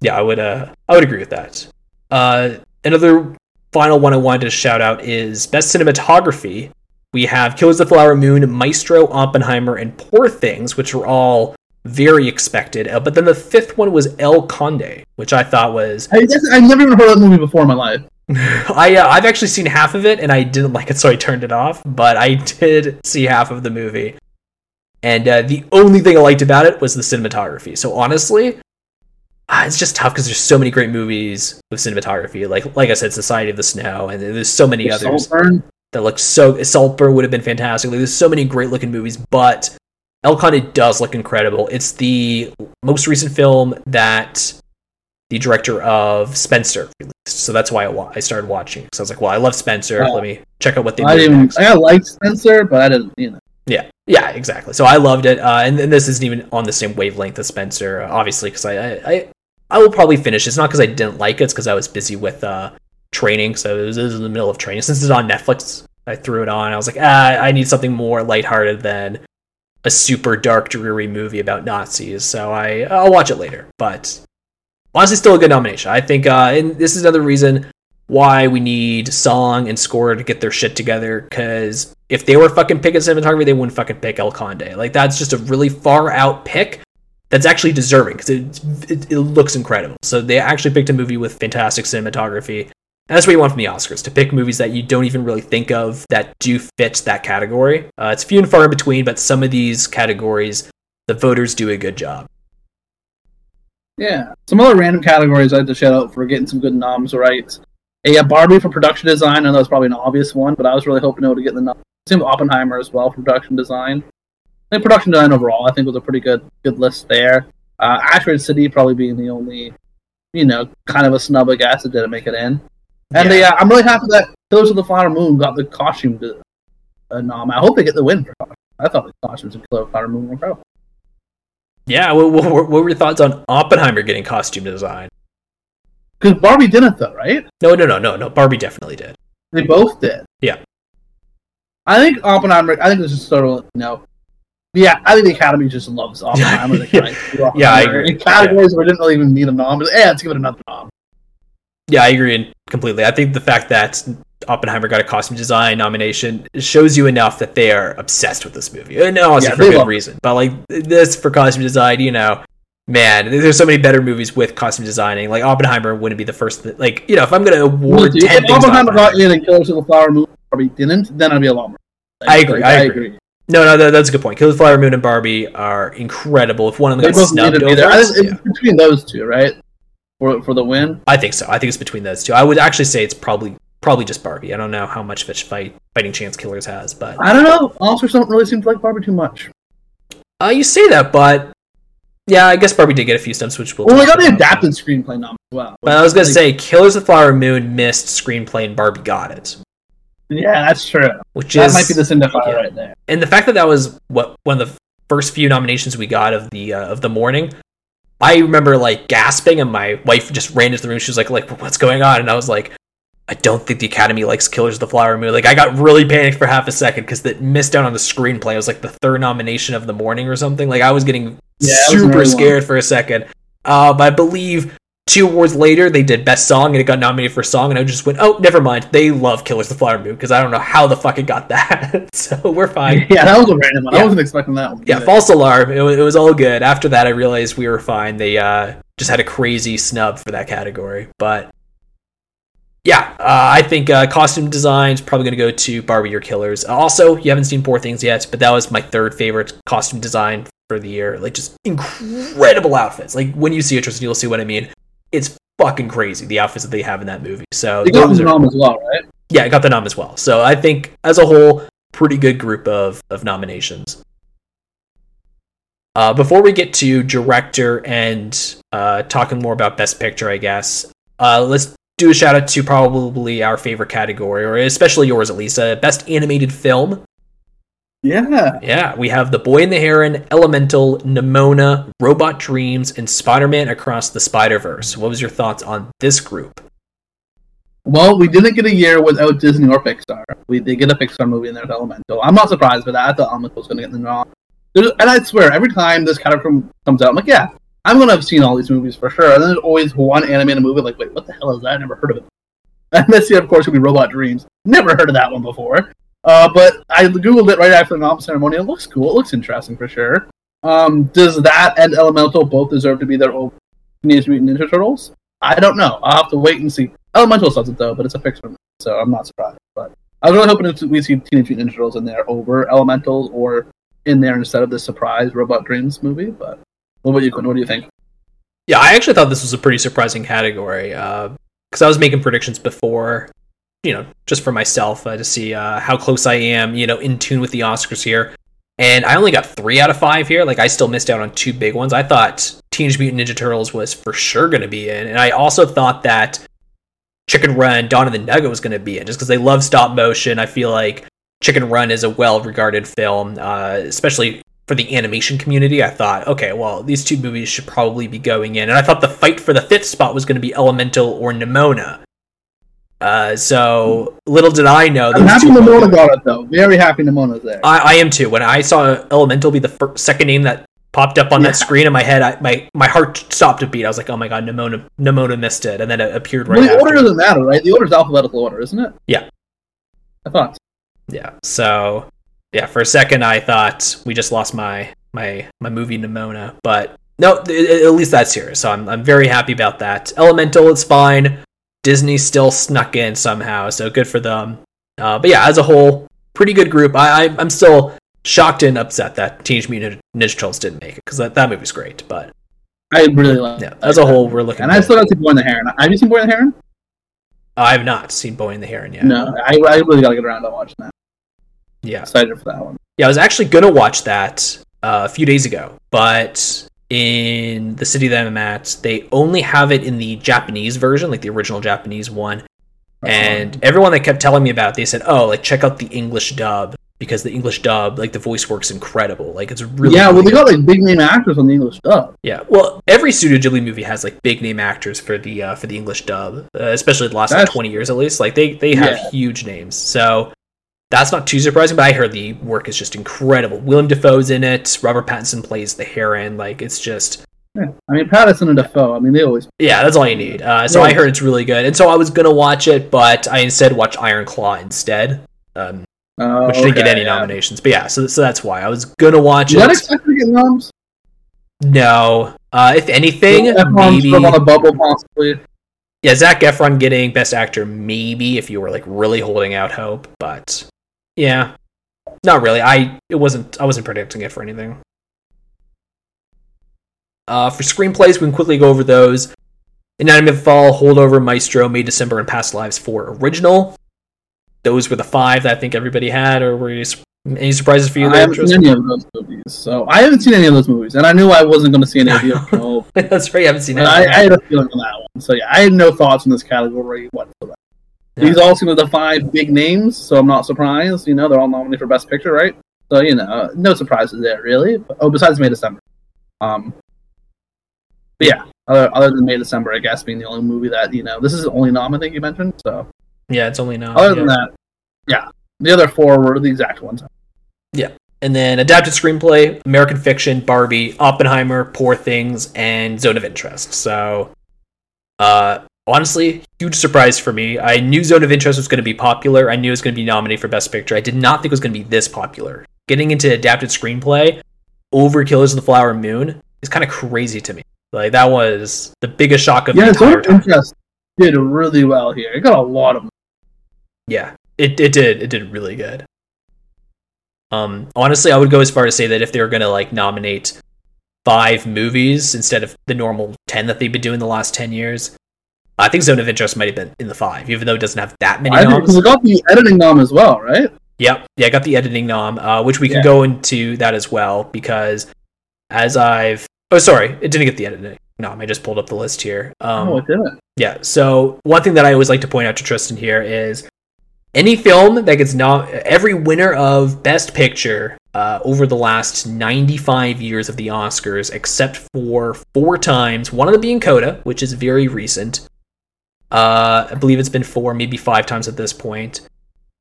Yeah, I would uh I would agree with that. Uh, another final one I wanted to shout out is best cinematography. We have Killers of the Flower Moon, Maestro, Oppenheimer, and Poor Things, which are all very expected. Uh, but then the fifth one was El Conde, which I thought was I, I've never even heard of that movie before in my life. I uh, I've actually seen half of it and I didn't like it, so I turned it off. But I did see half of the movie, and uh, the only thing I liked about it was the cinematography. So honestly, ah, it's just tough because there's so many great movies with cinematography. Like like I said, Society of the Snow, and there's so many others Saltburn. that look so. Saltburn would have been fantastic. Like, there's so many great looking movies, but El it does look incredible. It's the most recent film that the director of Spencer released, so that's why I, wa- I started watching. So I was like, well, I love Spencer. Oh. Let me check out what they I didn't. next. I liked Spencer, but I didn't. You know. Yeah, yeah, exactly. So I loved it, uh, and, and this isn't even on the same wavelength as Spencer, obviously, because I, I, I, I will probably finish. It's not because I didn't like it; it's because I was busy with uh, training. So it was, it was in the middle of training. Since it's on Netflix, I threw it on. I was like, ah, I need something more lighthearted than a super dark, dreary movie about Nazis. So I, I'll watch it later. But honestly, still a good nomination. I think, uh, and this is another reason why we need song and score to get their shit together because if they were fucking picking cinematography they wouldn't fucking pick el conde like that's just a really far out pick that's actually deserving because it, it, it looks incredible so they actually picked a movie with fantastic cinematography and that's what you want from the oscars to pick movies that you don't even really think of that do fit that category uh, it's few and far in between but some of these categories the voters do a good job Yeah. Some other random categories I had to shout out for getting some good noms right. Uh, Barbie for production design. I know that's probably an obvious one, but I was really hoping to get the nom. Same with Oppenheimer as well for production design. And production design overall, I think was a pretty good good list there. Uh, Asteroid City probably being the only, you know, kind of a snub, I guess, that didn't make it in. And Yeah. yeah. uh, I'm really happy that Killers of the Flower Moon got the costume de- uh, nom. I hope they get the win for costume. I thought the costumes in Killers of the Flower Moon were incredible. yeah what, what, what were your thoughts on oppenheimer getting costume design Because Barbie didn't, though, right? no no no no no barbie definitely did They both did. Yeah. I think Oppenheimer. I think this is sort of you know. Yeah, I think the Academy just loves Oppenheimer. They do Oppenheimer. Yeah, I agree. In categories where it didn't really even need a nom, but yeah, let's give it another nom. Yeah, I agree completely. I think the fact that Oppenheimer got a costume design nomination shows you enough that they are obsessed with this movie. And honestly, Yeah, for good love it. reason. But like this for costume design, you know, man, there's so many better movies with costume designing. Like Oppenheimer wouldn't be the first. Th- like you know, if I'm gonna award ten if things, Oppenheimer got in and Killers of the Flower Moon probably didn't, then I'd be a lot more. I agree, I agree. no, no, that, that's a good point. Killers of the Flower Moon and Barbie are incredible. If one of them They got snubbed over. I yeah, between those two, right? For for the win. I think so. I think it's between those two. I would actually say it's probably probably just Barbie. I don't know how much fish fight fighting chance Killers has, but I don't know. Oscars don't really seem to like Barbie too much. Uh, you say that, but yeah, I guess Barbie did get a few stunts, which we'll. Well, they got the adapted screenplay nom as well. But I was gonna Like, say, Killers of the Flower Moon missed screenplay, and Barbie got it, yeah, that's true. which That is might be the signifier yeah. right there. and the fact that that was what one of the first few nominations we got of the uh, of the morning. I remember like gasping, and my wife just ran into the room. She was like, "Like, what's going on?" And I was like. I don't think the Academy likes Killers of the Flower Moon. Like, I got really panicked for half a second because it missed out on the screenplay. It was like the third nomination of the morning or something. Like, I was getting Yeah, it was super scared for a second. But I believe two awards later they did Best Song and it got nominated for Song, and I just went, "Oh, never mind. They love Killers of the Flower Moon because I don't know how the fuck it got that. so we're fine." Yeah, that was a random one. Yeah. I wasn't expecting that one. Yeah, either. false alarm. It, wa- it was all good. After that, I realized we were fine. They uh, just had a crazy snub for that category, but yeah, uh, I think uh, costume design is probably going to go to Barbie or Killers. Also, you haven't seen Poor Things yet, but that was my third favorite costume design for the year. Like just incredible outfits. Like when you see it, Tristan, you'll see what I mean. It's fucking crazy the outfits that they have in that movie. So They got the nom as well, right? yeah, I got the nom as well. So I think as a whole, pretty good group of of nominations. Uh, before we get to director and uh, talking more about best picture, I guess uh, let's do a shout out to probably our favorite category, or especially yours at least, best animated film. Yeah. Yeah, we have The Boy and the Heron, Elemental, Nimona, Robot Dreams, and Spider-Man Across the Spider-Verse. What was your thoughts on this group? Well, we didn't get a year without Disney or Pixar. We did get a Pixar movie in there with Elemental. I'm not surprised by that. I thought Elemental was going to get the nod. There's- And I swear, every time this category comes out, I'm like, yeah, I'm going to have seen all these movies for sure. And then there's always one animated movie like, wait, what the hell is that? I never heard of it. And this year, of course, will be Robot Dreams. Never heard of that one before. Uh, but I googled it right after the nom ceremony. It looks cool. It looks interesting for sure. Um, does that and Elemental both deserve to be their own Teenage Mutant Ninja Turtles? I don't know. I'll have to wait and see. Elemental does it though, but it's a Pixar, so I'm not surprised. But I was really hoping we see Teenage Mutant Ninja Turtles in there over Elementals or in there instead of the surprise Robot Dreams movie. But what about you, Quinn? What do you think? Yeah, I actually thought this was a pretty surprising category because uh, I was making predictions before, you know, just for myself uh, to see uh, how close I am, you know, in tune with the Oscars here. And I only got three out of five here. Like I still missed out on two big ones. I thought Teenage Mutant Ninja Turtles was for sure going to be in, and I also thought that Chicken Run, Dawn of the Nugget was going to be in, just because they love stop motion. I feel like Chicken Run is a well-regarded film, uh, especially for the animation community. I thought, okay, well, these two movies should probably be going in, and I thought the fight for the fifth spot was going to be Elemental or Nimona. Uh, so little did I know. I'm happy Nimona got it though. Very happy Nimona's there. I, I am too. When I saw Elemental be the first, second name that popped up on yeah. that screen in my head, I, my my heart stopped a beat. I was like, oh my god, Nimona Nimona missed it, and then it appeared right. Well, the after. order doesn't matter, right? The order's alphabetical order, isn't it? Yeah. I thought. Yeah. So yeah, for a second I thought we just lost my my my movie Nimona, but no, at least that's here. So I'm I'm very happy about that. Elemental, it's fine. Disney still snuck in somehow, so good for them. Uh, but yeah, as a whole, pretty good group. I, I am still shocked and upset that Teenage Mutant Ninja Turtles didn't make it because that, that movie's great. But I really like. Yeah, as a whole, we're looking. And I still got to see Boy and the Heron. Have you seen Boy and the Heron? I have not seen Boy and the Heron yet. No, I, I really got to get around to watching that. Yeah, excited for that one. Yeah, I was actually gonna watch that uh, a few days ago, but in the city that I'm at, they only have it in the Japanese version, like the original Japanese one. And everyone that kept telling me about it, they said, "Oh, like check out the English dub because the English dub, like the voice work's incredible. Like it's really yeah. Really well, they got like big name actors on the English dub. Yeah. Well, every Studio Ghibli movie has like big name actors for the uh, for the English dub, uh, especially the last like, twenty years at least. Like they they have yeah. huge names. So that's not too surprising, but I heard the work is just incredible. Willem Dafoe's in it. Robert Pattinson plays the Heron. Like it's just. Yeah. I mean, Pattinson and Dafoe. I mean, they always. Yeah, that's all you need. Uh, so yeah. I heard it's really good, and so I was gonna watch it, but I instead watched Iron Claw instead, um, oh, which didn't get any yeah. nominations. But yeah, so so that's why I was gonna watch you it. expect to get noms? No. Uh, if anything, maybe on a bubble possibly. Yeah, Zac Efron getting Best Actor, maybe if you were like really holding out hope, but yeah, not really. I it wasn't. I wasn't predicting it for anything. Uh, for screenplays, we can quickly go over those. Anatomy of Fall, Holdover, Maestro, May December, and Past Lives 4 original. Those were the five that I think everybody had, or were you, any surprises for you? I haven't seen any of those movies, so I haven't seen any of those movies, and I knew I wasn't going to see any of the. That's right, you haven't seen any. I, I, had a feeling on that one, so yeah, I had no thoughts in this category whatsoever. Yeah. These all seem like the five big names, so I'm not surprised. You know, they're all nominated for Best Picture, right? So you know, no surprises there really. Oh, besides May December. Um, but yeah, other other than May December, I guess being the only movie that you know, this is the only nom I think you mentioned. So yeah, it's only nom. Other yeah. than that, yeah, the other four were the exact ones. Yeah, and then adapted screenplay: American Fiction, Barbie, Oppenheimer, Poor Things, and Zone of Interest. So, uh, honestly, huge surprise for me. I knew Zone of Interest was going to be popular. I knew it was going to be nominated for Best Picture. I did not think it was going to be this popular. Getting into adapted screenplay over Killers of the Flower Moon is kind of crazy to me. Like that was the biggest shock of yeah, the entire Zone of Interest did really well here. It got a lot of. Yeah, it it did. It did really good. Um, honestly, I would go as far as say that if they were going to like nominate five movies instead of the normal ten that they've been doing the last ten years, I think Zone of Interest might have been in the five, even though it doesn't have that many I noms. Because it got the editing nom as well, right? Yep, yeah, I got the editing nom, uh, which we can yeah. go into that as well because as I've oh sorry, it didn't get the editing nom. I just pulled up the list here. Um, oh, it didn't. Yeah. So one thing that I always like to point out to Tristan here is any film that gets nom every winner of Best Picture uh, over the last 95 years of the Oscars, except for four times, one of them being Coda, which is very recent, uh, I believe it's been four, maybe five times at this point,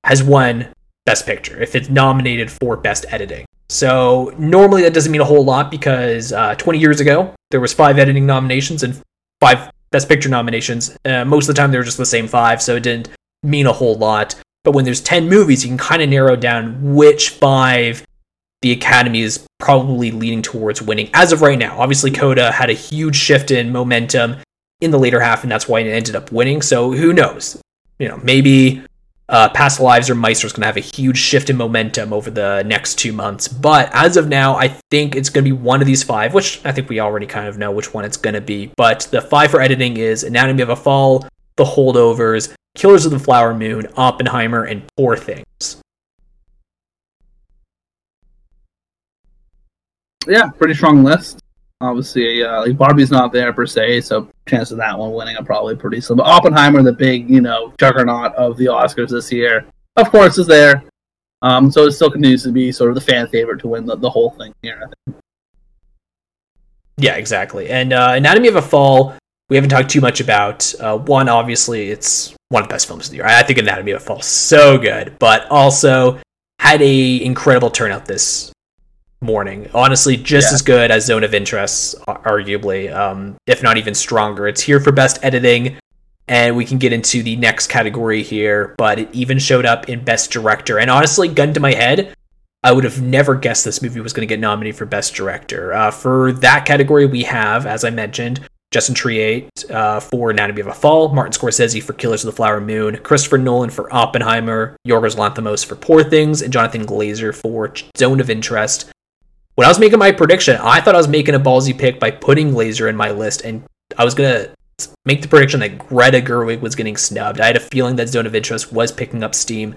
has won Best Picture if it's nominated for Best Editing. So normally that doesn't mean a whole lot because uh, 20 years ago there was five editing nominations and five Best Picture nominations. Uh, most of the time they were just the same five, so it didn't mean a whole lot. But when there's 10 movies, you can kind of narrow down which five the Academy is probably leaning towards winning as of right now. Obviously, Coda had a huge shift in momentum in the later half, and that's why it ended up winning. So who knows? You know, maybe uh, Past Lives or Maestro is going to have a huge shift in momentum over the next two months. But as of now, I think it's going to be one of these five, which I think we already kind of know which one it's going to be. But the five for editing is Anatomy of a Fall, The Holdovers, Killers of the Flower Moon, Oppenheimer, and Poor Things. Yeah, pretty strong list. Obviously, uh, like Barbie's not there per se, so chance of that one winning are probably pretty slim. But Oppenheimer, the big, you know, juggernaut of the Oscars this year, of course, is there. Um, so it still continues to be sort of the fan favorite to win the, the whole thing here. Yeah, exactly. And uh, Anatomy of a Fall, we haven't talked too much about. Uh, one, obviously, it's one of the best films of the year. I think Anatomy of a Fall so good, but also had a incredible turnout this morning. Honestly, just yeah. as good as Zone of Interest, arguably, um, if not even stronger. It's here for best editing, and we can get into the next category here. But it even showed up in best director. And honestly, gun to my head, I would have never guessed this movie was going to get nominated for best director. Uh, for that category, we have, as I mentioned. Justine Triet uh, for Anatomy of a Fall, Martin Scorsese for Killers of the Flower Moon, Christopher Nolan for Oppenheimer, Yorgos Lanthimos for Poor Things, and Jonathan Glazer for Zone of Interest when I was making my prediction, I thought I was making a ballsy pick by putting Glazer in my list, and I was gonna make the prediction that Greta Gerwig was getting snubbed. I had a feeling that Zone of Interest was picking up steam.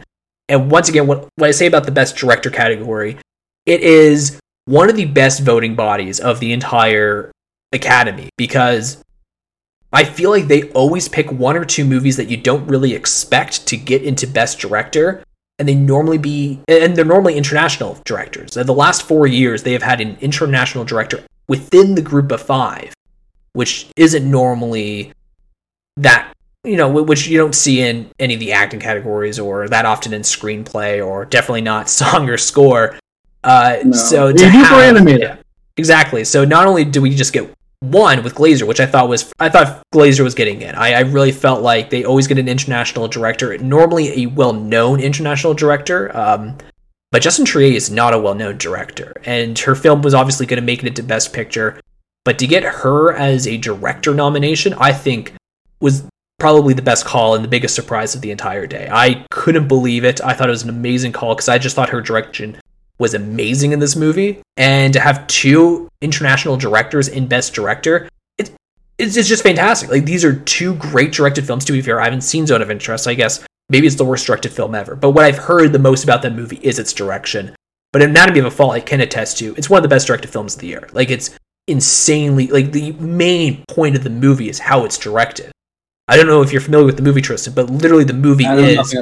And once again, what, what I say about the best director category, it is one of the best voting bodies of the entire Academy because I feel like they always pick one or two movies that you don't really expect to get into Best Director, and they normally be and they're normally international directors. In the last four years, they have had an international director within the group of five, which isn't normally that you know which you don't see in any of the acting categories or that often in screenplay or definitely not song or score. Uh, no. So to have, yeah, exactly. So not only do we just get one with Glazer, which I thought was I thought Glazer was getting in. I, I really felt like they always get an international director, normally a well-known international director. Um, but Justine Triet is not a well-known director, and her film was obviously going to make it into Best Picture. But to get her as a director nomination, I think was probably the best call and the biggest surprise of the entire day. I couldn't believe it. I thought it was an amazing call because I just thought her direction was amazing in this movie, and to have two international directors in Best Director, it's it's, it's just fantastic. Like these are two great directed films. To be fair, I haven't seen Zone of Interest. I guess maybe it's the worst directed film ever. But what I've heard the most about that movie is its direction. But Anatomy of a Fall, I can attest to, it's one of the best directed films of the year. Like it's insanely like the main point of the movie is how it's directed. I don't know if you're familiar with the movie, Tristan, but literally the movie is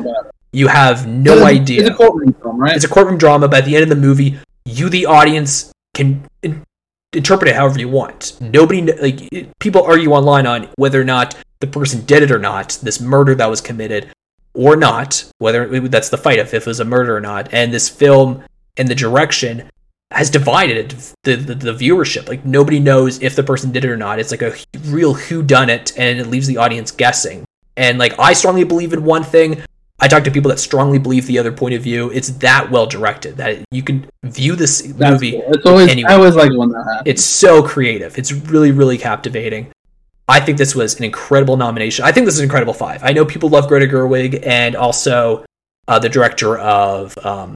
you have no it's, idea. It's a courtroom drama, right? It's a courtroom drama. By the end of the movie, you, the audience, can in- interpret it however you want. Nobody, like, people argue online on whether or not the person did it or not, this murder that was committed or not, whether that's the fight if it was a murder or not. And this film and the direction has divided the, the, the, viewership. Like nobody knows if the person did it or not. It's like a real who done it, and it leaves the audience guessing. And like I strongly believe in one thing, I talk to people that strongly believe the other point of view. It's that well directed that you can view this That's movie. Cool. It's always anyway. I always like when that happens. It's so creative. It's really really captivating. I think this was an incredible nomination. I think this is an incredible five. I know people love Greta Gerwig and also uh, the director of um,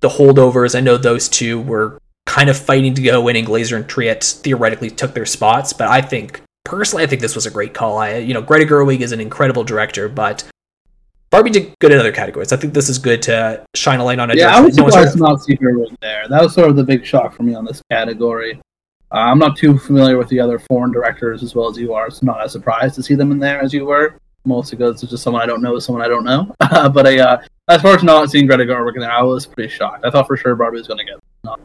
the Holdovers. I know those two were kind of fighting to go in, and Glazer and Triet theoretically took their spots, but I think personally, I think this was a great call. I, you know, Greta Gerwig is an incredible director, but Barbie did good in other categories. I think this is good to shine a light on. Yeah, I was surprised to not see her in there. That was sort of the big shock for me on this category. Uh, I'm not too familiar with the other foreign directors as well as you are, so not as surprised to see them in there as you were. Mostly because it's just someone I don't know, is someone I don't know. but I, uh, as far as not seeing Greta Gerwig in there, I was pretty shocked. I thought for sure Barbie was going to get. It.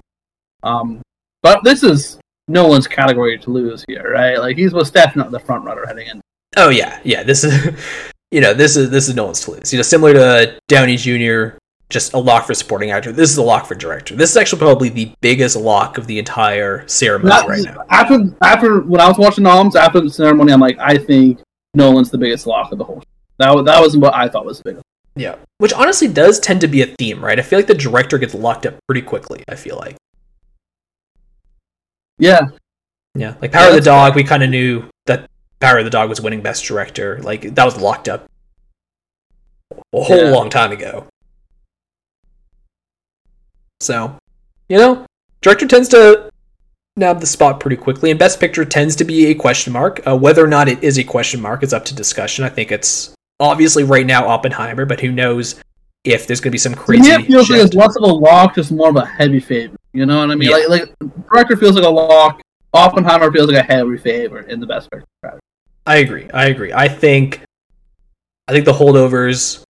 Um, but this is Nolan's category to lose here, right? Like he's was definitely not the front runner heading in. Oh yeah, yeah. This is you know, this is this is Nolan's to lose. You know, similar to Downey Jr., just a lock for supporting actor. This is a lock for director. This is actually probably the biggest lock of the entire ceremony Not, right now. After after when I was watching noms after the ceremony, I'm like, I think Nolan's the biggest lock of the whole. That that was what I thought was the biggest. Yeah, which honestly does tend to be a theme, right? I feel like the director gets locked up pretty quickly. I feel like. Yeah. Yeah, like Power yeah, of the Dog, we kind of knew that Power of the Dog was winning Best Director. Like that was locked up a whole yeah. long time ago. So, you know, director tends to nab the spot pretty quickly, and Best Picture tends to be a question mark. Uh, whether or not it is a question mark is up to discussion. I think it's obviously right now Oppenheimer, but who knows if there's going to be some crazy. Yeah, it feels shift. like it's less of a lock, just more of a heavy favorite. You know what I mean? Yeah. Like, like director feels like a lock. Oppenheimer feels like a heavy favorite in the Best Picture. I agree. I agree. I think, I think the holdovers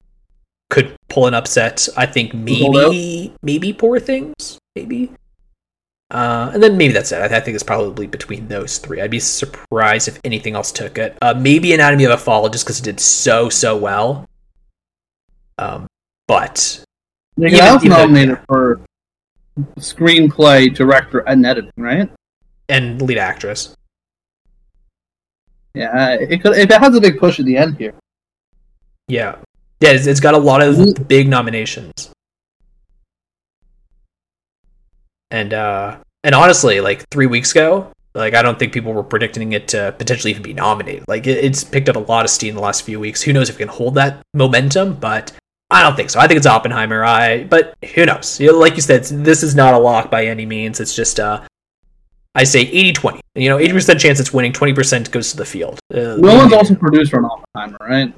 could pull an upset. I think maybe maybe Poor Things, maybe. Uh, and then maybe that's it. I, I, think it's probably between those three. I'd be surprised if anything else took it. Uh, maybe Anatomy of a Fall, just because it did so so well. Um, but yeah, was nominated yeah. for screenplay, director, and editing, right? And lead actress. Yeah, it could if it has a big push at the end here. Yeah, yeah, it's, it's got a lot of big nominations. And uh and honestly, like three weeks ago, like I don't think people were predicting it to potentially even be nominated. Like it, it's picked up a lot of steam the last few weeks. Who knows if it can hold that momentum? But I don't think so. I think it's Oppenheimer. I but who knows? You know, like you said, this is not a lock by any means. It's just uh I say 80-20. You know, 80% chance it's winning, 20% goes to the field. Uh, Nolan's also produced for an Oppenheimer, right?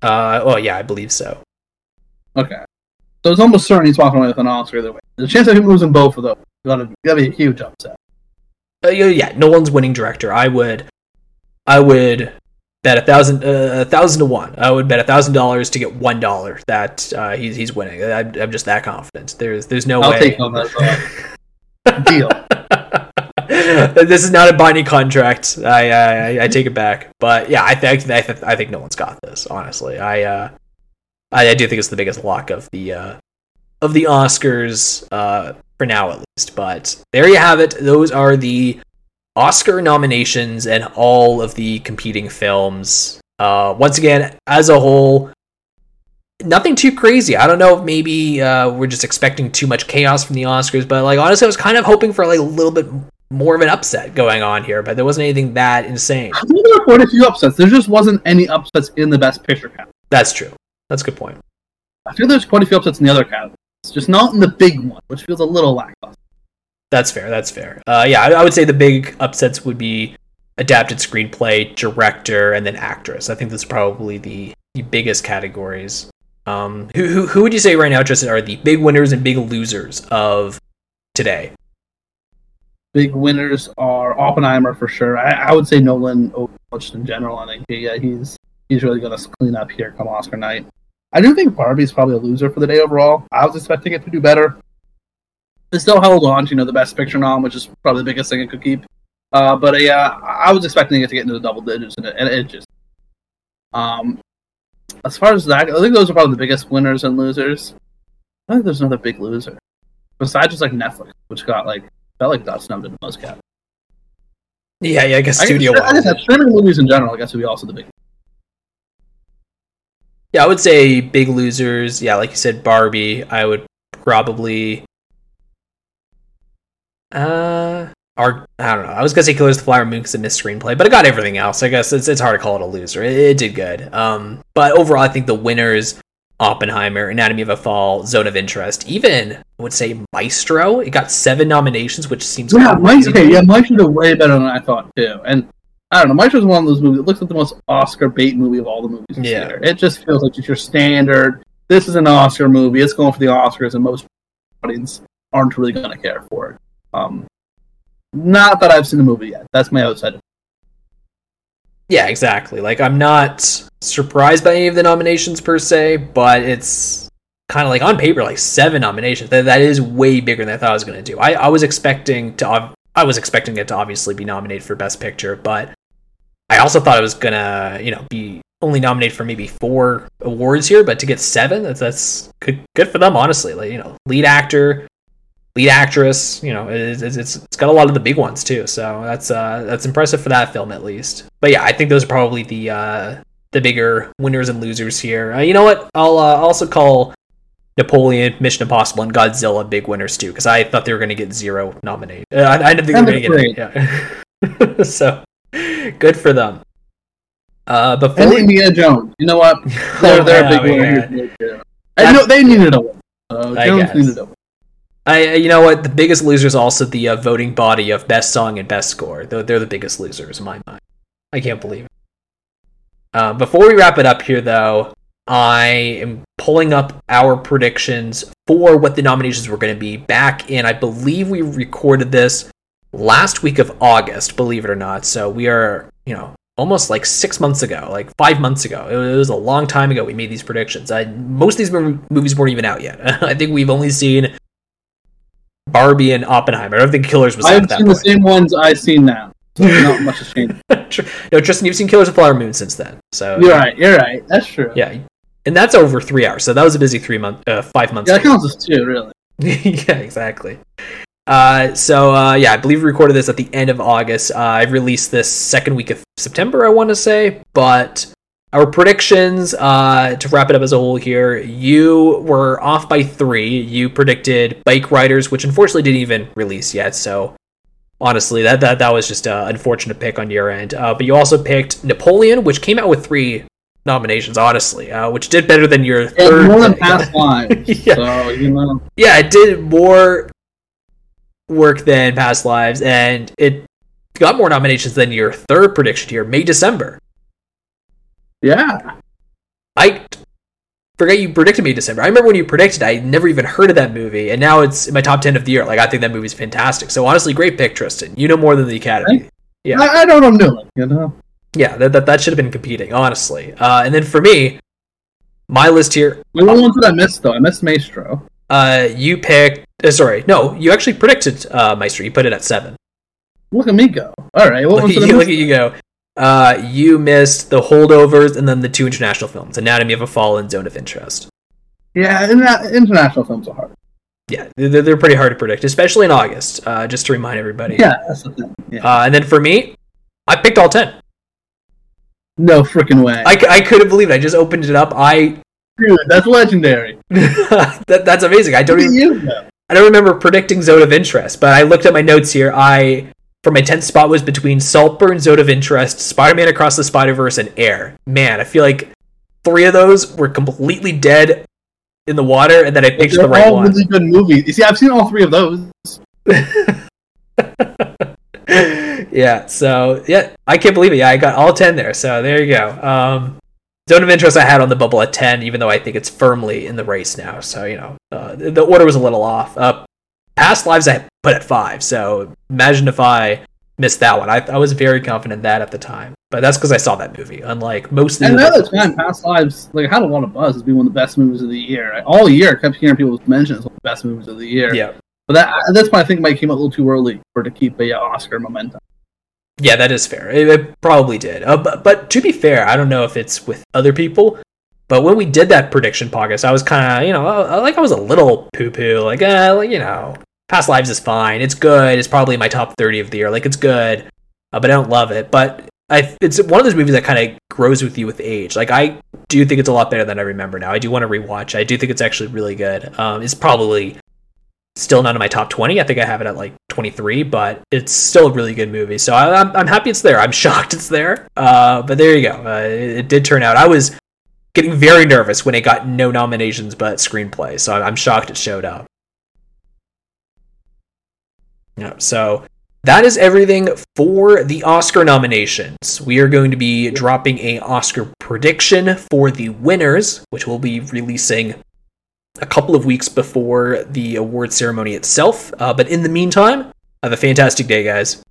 Uh, well, yeah, I believe so. Okay. So it's almost certain he's walking away with an Oscar either way. The chance of him losing both of those gotta gotta be a huge upset. Uh, yeah, yeah, Nolan's winning director. I would, I would bet a thousand, uh, a thousand to one. I would bet a thousand dollars to get one dollar that uh, he's he's winning. I, am just that confident. There's there's no I'll way. I'll take on that deal. this is not a binding contract. I, I I take it back. But yeah, I think I, th- I think Nolan's got this. Honestly, I uh, I, I, do think it's the biggest lock of the uh, of the Oscars uh, for now at least. But there you have it. Those are the Oscar nominations and all of the competing films. Uh, once again, as a whole, nothing too crazy. I don't know if maybe uh, we're just expecting too much chaos from the Oscars, but like honestly, I was kind of hoping for like a little bit more of an upset going on here, but there wasn't anything that insane. I think there were quite a few upsets. There just wasn't any upsets in the Best Picture category. That's true. That's a good point. I feel there's quite a few upsets in the other categories, just not in the big one, which feels a little lackluster. That's fair. That's fair. Uh, yeah, I, I would say the big upsets would be adapted screenplay, director, and then actress. I think that's probably the, the biggest categories. Um, who, who, who would you say right now, Justin, are the big winners and big losers of today? Big winners are Oppenheimer for sure. I, I would say Nolan just in general. I think yeah, he's he's really going to clean up here come Oscar night. I do think Barbie's probably a loser for the day overall. I was expecting it to do better. It still held on to you know the best picture nom, which is probably the biggest thing it could keep. Uh, but uh, yeah, I was expecting it to get into the double digits, and it, and it just. Um, as far as that, I think those are probably the biggest winners and losers. I think there's another big loser besides just like Netflix, which got like felt like got snubbed in the most cap. Yeah, yeah, I guess studio. I guess, I guess streaming movies in general, I guess would be also the big. Yeah, I would say big losers. Yeah, like you said, Barbie. I would probably. Uh, our I don't know. I was gonna say Killers of the Flower Moon because it missed screenplay, but it got everything else. I guess it's it's hard to call it a loser. It, it did good. Um, but overall, I think the winners Oppenheimer, Anatomy of a Fall, Zone of Interest, even I would say Maestro. It got seven nominations, which seems yeah, Maestro. Okay, yeah, Maestro way better than I thought too. And I don't know, Maestro is one of those movies. It looks like the most Oscar bait movie of all the movies. yeah, year. it just feels like it's your standard. This is an Oscar movie. It's going for the Oscars, and most audience aren't really going to care for it. Um, not that I've seen the movie yet. That's my outside. Yeah, exactly. Like I'm not surprised by any of the nominations per se, but it's kind of like on paper like seven nominations. That that is way bigger than I thought I was going to do. I I was expecting to I was expecting it to obviously be nominated for best picture, but I also thought it was going to, you know, be only nominated for maybe four awards here, but to get seven, that's that's good good for them honestly. Like, you know, lead actor, lead actress. You know, it's, it's, it's got a lot of the big ones too. So that's uh, that's impressive for that film at least. But yeah, I think those are probably the uh, the bigger winners and losers here. Uh, you know what? I'll uh, also call Napoleon, Mission Impossible, and Godzilla big winners too, because I thought they were going to get zero nominated. Uh, I, I, didn't think they were going to get it. Yeah. so good for them. Uh, before and Indiana Jones, you know what? They're, they're a big winner. I know they needed a win. Uh, Jones needed a win. I, you know what? The biggest loser is also the uh, voting body of best song and best score. They're, they're the biggest losers in my mind. I can't believe it. Uh, before we wrap it up here, though, I am pulling up our predictions for what the nominations were going to be back in. I believe we recorded this last week of August, believe it or not. So we are, you know, almost like six months ago, like five months ago. It was a long time ago we made these predictions. I, most of these movies weren't even out yet. I think we've only seen Barbie and Oppenheimer. I don't think Killers was. I've seen the same ones I've seen now. So not much has changed. no, Tristan, you've seen Killers of Flower Moon since then. So you're right. You're right. That's true. Yeah, and that's over three hours. So that was a busy three month, uh, five months. Yeah, that counts as two, really. yeah, exactly. Uh, so uh, yeah, I believe we recorded this at the end of August. Uh, I released this second week of September, I want to say, but our predictions uh, to wrap it up as a whole here you were off by three you predicted bike riders which unfortunately didn't even release yet so honestly that that, that was just an unfortunate pick on your end uh, but you also picked napoleon which came out with three nominations honestly uh, which did better than your third more than past lives yeah. So, you know. yeah it did more work than past lives and it got more nominations than your third prediction here may december yeah. I forget you predicted May December. I remember when you predicted, I never even heard of that movie, and now it's in my top ten of the year. Like I think that movie's fantastic. So honestly, great pick, Tristan. You know more than the Academy. I, yeah, I, I, know what I'm doing. You know. Yeah, that that, that should have been competing, honestly. Uh, and then for me, my list here. What ones that I missed though? I missed Maestro. Uh, you picked. Uh, sorry, no, you actually predicted uh, Maestro. You put it at seven. Look at me go. All right, what look, at you, look at you go. Uh, you missed the holdovers and then the two international films, Anatomy of a Fall and Zone of Interest. Yeah, international films are hard. Yeah, they're, they're pretty hard to predict, especially in August. Uh, just to remind everybody. Yeah, that's the thing. Yeah. Uh, and then for me, I picked all ten. No freaking way! I, I couldn't believe it. I just opened it up. I dude, that's legendary. that, that's amazing. I don't even. You, I don't remember predicting Zone of Interest, but I looked at my notes here. I for my 10th spot was between Saltburn, Zone of Interest, Spider Man Across the Spider Verse, and Air. Man, I feel like three of those were completely dead in the water, and then I picked the right one. all one. really good movies. You see, I've seen all three of those. yeah, so yeah, I can't believe it. Yeah, I got all 10 there, so there you go. Um, Zone of Interest I had on the bubble at 10, even though I think it's firmly in the race now. So, you know, uh, the order was a little off. Uh, past lives I put at five. So imagine if I missed that one. I, I was very confident that at the time, but that's because I saw that movie. Unlike most of and at the time, past lives like had a lot of buzz as being one of the best movies of the year. All year, I kept hearing people mention it as one of the best movies of the year. Yeah, but that that's why I think might came out a little too early for to keep a uh, Oscar momentum. Yeah, that is fair. It, it probably did. Uh, but, but to be fair, I don't know if it's with other people, but when we did that prediction podcast, I was kind of, you know, like I was a little poo poo, like, uh, like, you know, Past Lives is fine. It's good. It's probably my top 30 of the year. Like, it's good, uh, but I don't love it. But I, it's one of those movies that kind of grows with you with age. Like, I do think it's a lot better than I remember now. I do want to rewatch. I do think it's actually really good. Um, it's probably still not in my top 20. I think I have it at like 23, but it's still a really good movie. So I, am I'm, I'm happy it's there. I'm shocked it's there. Uh, but there you go. Uh, it, it, did turn out. I was getting very nervous when it got no nominations but screenplay. So I'm shocked it showed up. So that is everything for the Oscar nominations. We are going to be dropping a Oscar prediction for the winners, which we'll be releasing a couple of weeks before the award ceremony itself. Uh, but in the meantime, have a fantastic day, guys.